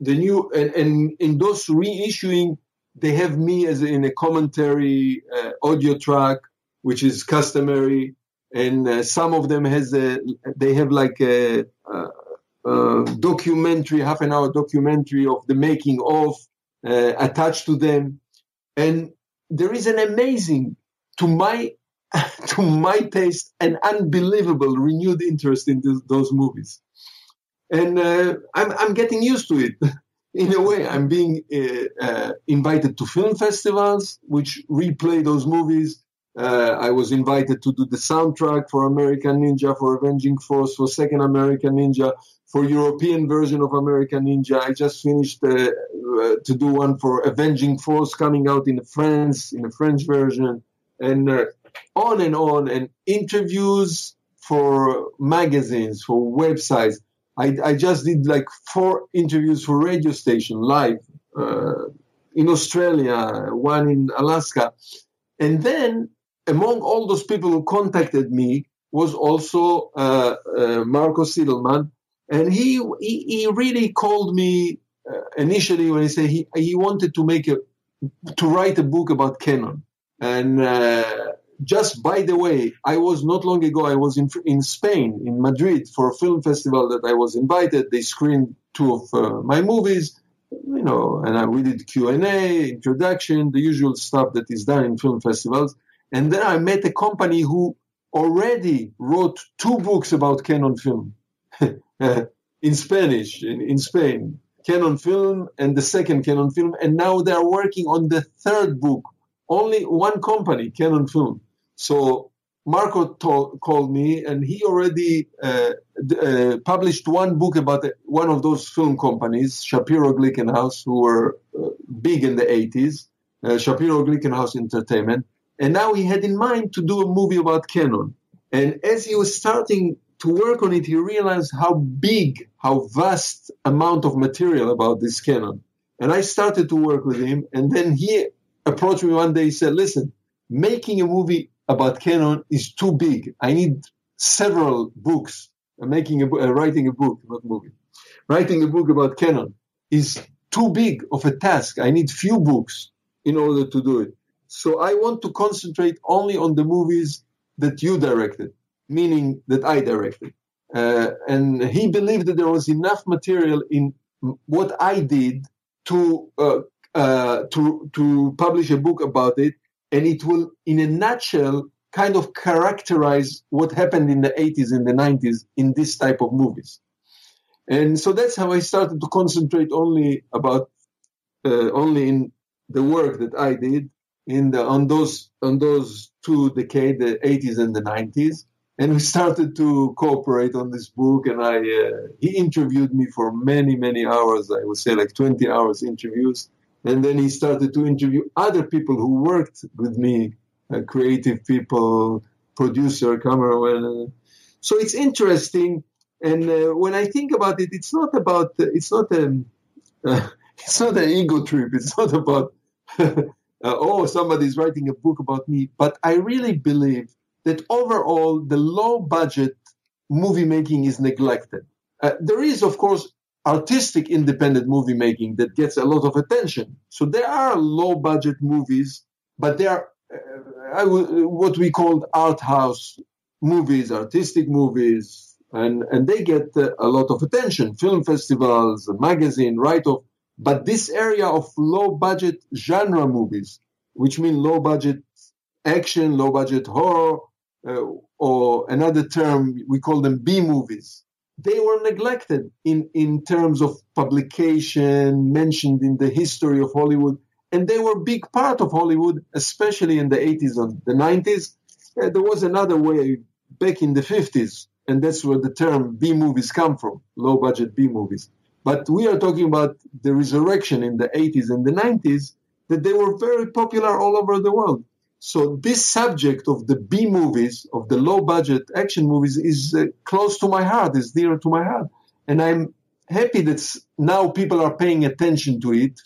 the new and, and in those reissuing they have me as in a commentary uh, audio track, which is customary, and uh, some of them has a they have like a, a, a, documentary, half an hour documentary of the making of uh, attached to them, and there is an amazing, to my to my taste, an unbelievable renewed interest in this, those movies, and uh, I'm I'm getting used to it. in a way, I'm being uh, uh, invited to film festivals, which replay those movies. Uh, I was invited to do the soundtrack for American Ninja, for Avenging Force, for Second American Ninja, for European version of American Ninja. I just finished uh, to do one for Avenging Force coming out in France, in a French version, and on and on, and interviews for magazines, for websites. I, I just did like four interviews for radio station live uh, in Australia, one in Alaska. And then among all those people who contacted me was also uh, uh, Marco Siedlmann. And he, he, he really called me uh, initially when he said he, he wanted to make a, to write a book about Cannon. And uh, just by the way, I was not long ago, I was in, in Spain, in Madrid, for a film festival that I was invited. They screened two of uh, my movies, you know, and I, we did Q&A, introduction, the usual stuff that is done in film festivals. And then I met a company who already wrote two books about Cannon film in Spanish, in, in Spain. Cannon film and the second Cannon film. And now they're working on the third book. Only one company, Cannon film. So Marco called me, and he already uh, uh, published one book about one of those film companies, Shapiro Glickenhaus, who were uh, big in the 80s, uh, Shapiro Glickenhaus Entertainment. And now he had in mind to do a movie about Cannon. And as he was starting to work on it, he realized how big, how vast amount of material about this Cannon. And I started to work with him. And then he approached me one day. He said, listen, making a movie about Cannon is too big. I need several books. making a, uh, writing a book, not movie. Writing a book about Cannon is too big of a task. I need few books in order to do it. So I want to concentrate only on the movies that you directed, meaning that I directed. Uh, and he believed that there was enough material in what I did to uh, uh, to to publish a book about it, and it will, in a nutshell, kind of characterize what happened in the 80s and the 90s in this type of movies. And so that's how I started to concentrate only about uh, only in the work that I did in the on those on those two decades, the 80s and the 90s. And we started to cooperate on this book, and I uh, he interviewed me for many many hours. I would say like 20 hours interviews, and then he started to interview other people who worked with me, uh, creative people, producer, cameraman. So it's interesting. And uh, when I think about it, it's not about it's not a uh, it's not an ego trip. It's not about uh, oh, somebody's writing a book about me. But I really believe that overall, the low budget movie making is neglected. Uh, there is, of course, artistic independent movie making that gets a lot of attention. So there are low budget movies, but they are uh, what we call art house movies, artistic movies, and, and they get uh, a lot of attention. Film festivals, magazine, write off. But this area of low budget genre movies, which mean low budget action, low budget horror, uh, or another term, we call them B movies, they were neglected in, in terms of publication, mentioned in the history of Hollywood. And they were a big part of Hollywood, especially in the 80s and the 90s. Uh, there was another way back in the 50s, and that's where the term B movies come from, low budget B movies. But we are talking about the resurrection in the 80s and the 90s that they were very popular all over the world. So this subject of the B movies, of the low budget action movies is uh, close to my heart, is dear to my heart. And I'm happy that now people are paying attention to it.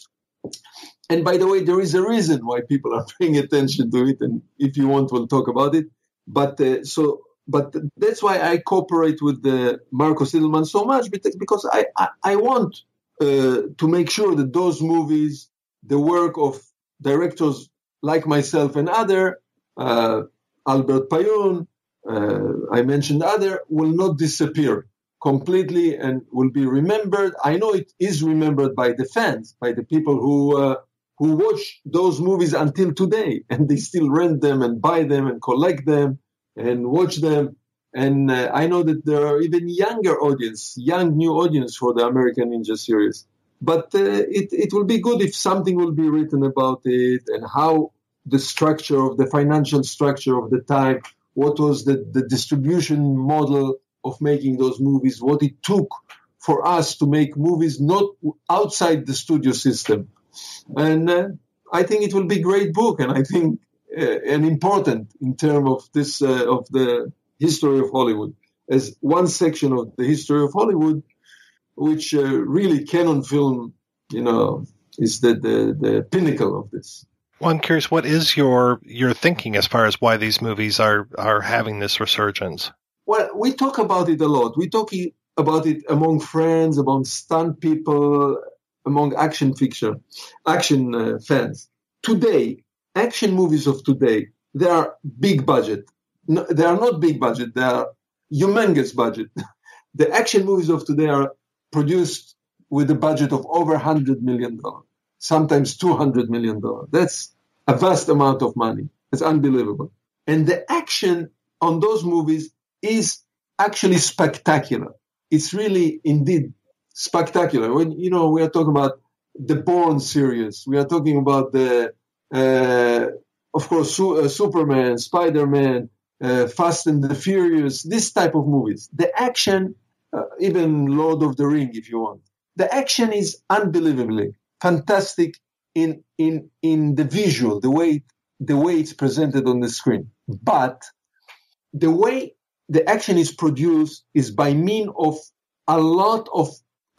And by the way, there is a reason why people are paying attention to it. And if you want, we'll talk about it. But uh, so but that's why I cooperate with the Marco Siedlmann so much because I, I, I want uh, to make sure that those movies, the work of directors like myself and other, uh, Albert Pyun, uh, I mentioned other, will not disappear completely and will be remembered. I know it is remembered by the fans, by the people who uh, who watch those movies until today, and they still rent them and buy them and collect them and watch them. And uh, I know that there are even younger audience, young new audience for the American Ninja series. But uh, it, it will be good if something will be written about it and how the structure of the financial structure of the time, what was the, the distribution model of making those movies, what it took for us to make movies not outside the studio system. And uh, I think it will be a great book. And I think uh, important in terms of this uh, of the history of Hollywood as one section of the history of Hollywood, which uh, really Cannon film, you know, is the, the the pinnacle of this. Well, I'm curious, what is your your thinking as far as why these movies are are having this resurgence? Well, we talk about it a lot. We talk about it among friends, among stunt people, among action fiction, action uh, fans. Today, action movies of today, they are big budget. No, they are not big budget. They are humongous budget. the action movies of today are produced with a budget of over hundred million dollars, sometimes two hundred million dollars. That's a vast amount of money. It's unbelievable. And the action on those movies is actually spectacular. It's really indeed spectacular. When you know we are talking about the Bourne series, we are talking about the uh, of course, Su- uh, Superman, Spider Man, uh, Fast and the Furious, this type of movies. The action, even Lord of the Ring, if you want. The action is unbelievably fantastic in in in the visual, the way the way it's presented on the screen. But the way the action is produced is by mean of a lot of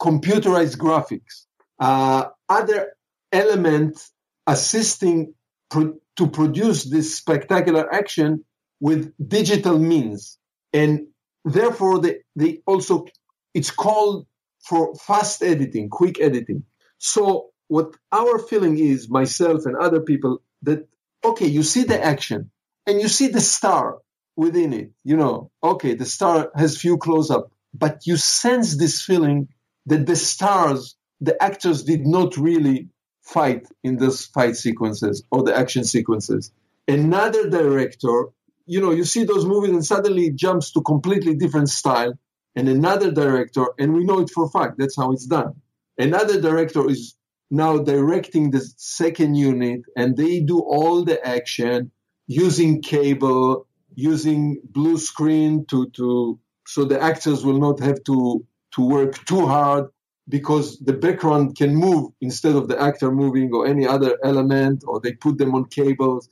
computerized graphics. Uh, other elements assisting pro- to produce this spectacular action with digital means. And therefore, they, they also, it's called for fast editing, quick editing. So what our feeling is, myself and other people, that, okay, you see the action and you see the star within it, you know, okay, the star has few close up, but you sense this feeling that the stars, the actors did not really fight in those fight sequences or the action sequences. Another director, you know, you see those movies and suddenly it jumps to completely different style and another director, and we know it for a fact, that's how it's done. Another director is now directing the second unit and they do all the action using cable, using blue screen to, to, so the actors will not have to, to work too hard because the background can move instead of the actor moving or any other element, or they put them on cables,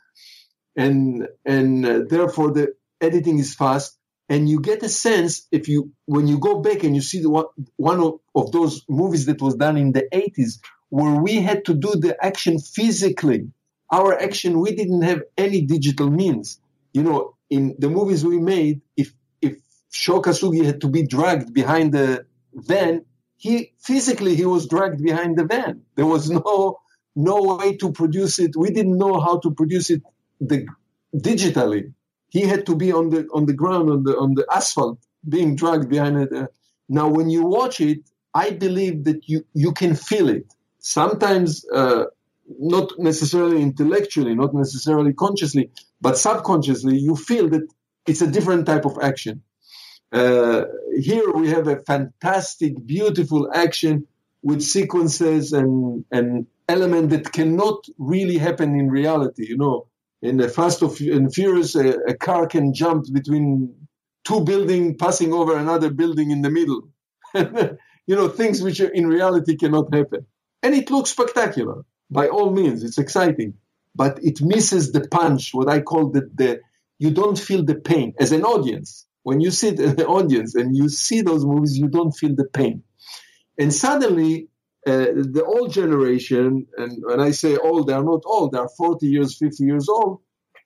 and and uh, therefore the editing is fast. And you get a sense if you when you go back and you see the one, one of, of those movies that was done in the 80s where we had to do the action physically. Our action we didn't have any digital means. You know, in the movies we made, if if Sho Kosugi had to be dragged behind the van, he physically he was dragged behind the van. There was no no way to produce it. We didn't know how to produce it the, digitally. He had to be on the on the ground on the on the asphalt, being dragged behind it. Now, when you watch it, I believe that you you can feel it. Sometimes, uh, not necessarily intellectually, not necessarily consciously, but subconsciously, you feel that it's a different type of action. Uh, here we have a fantastic, beautiful action with sequences and and element that cannot really happen in reality. You know, in the Fast and Furious, a, a car can jump between two buildings, passing over another building in the middle. you know, things which in reality cannot happen. And it looks spectacular. By all means, it's exciting, but it misses the punch. What I call the the you don't feel the pain as an audience when you sit in the audience and you see those movies, you don't feel the pain. And suddenly, uh, the old generation, and when I say old, they are not old, they are 40 years, 50 years old,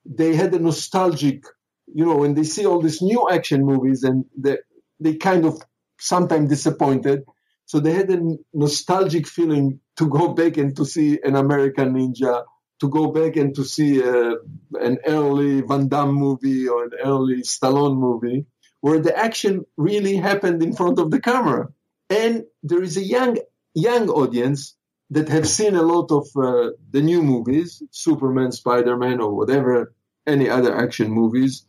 they had a nostalgic, you know, when they see all these new action movies and they, they kind of sometimes disappointed. So they had a nostalgic feeling to go back and to see an American Ninja, to go back and to see uh, an early Van Damme movie or an early Stallone movie where the action really happened in front of the camera. And there is a young young audience that have seen a lot of uh, the new movies, Superman, Spider-Man, or whatever, any other action movies.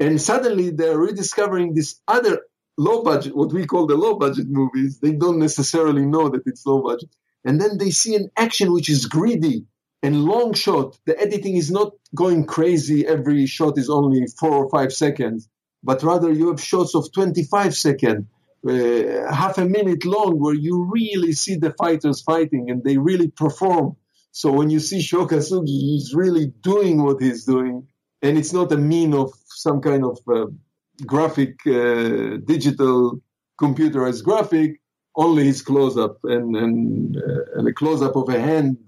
And suddenly they're rediscovering this other low budget, what we call the low budget movies. They don't necessarily know that it's low budget. And then they see an action which is greedy, and long shot, the editing is not going crazy. Every shot is only four or five seconds, but rather you have shots of 25 seconds, uh, half a minute long, where you really see the fighters fighting and they really perform. So when you see Sho Kosugi, he's really doing what he's doing, and it's not a mean of some kind of uh, graphic, uh, digital, computerized graphic. Only his close up and and, uh, and a close up of a hand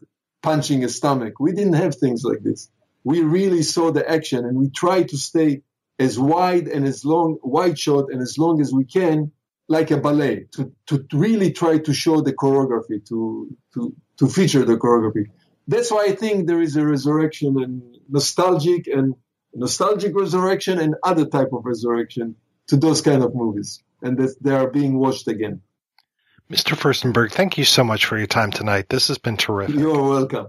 punching a stomach. We didn't have things like this. We really saw the action and we tried to stay as wide and as long, wide shot and as long as we can, like a ballet, to, to really try to show the choreography, to, to, to feature the choreography. That's why I think there is a resurrection and nostalgic and nostalgic resurrection and other type of resurrection to those kind of movies and that they are being watched again. Mr. Firstenberg, thank you so much for your time tonight. This has been terrific. You're welcome.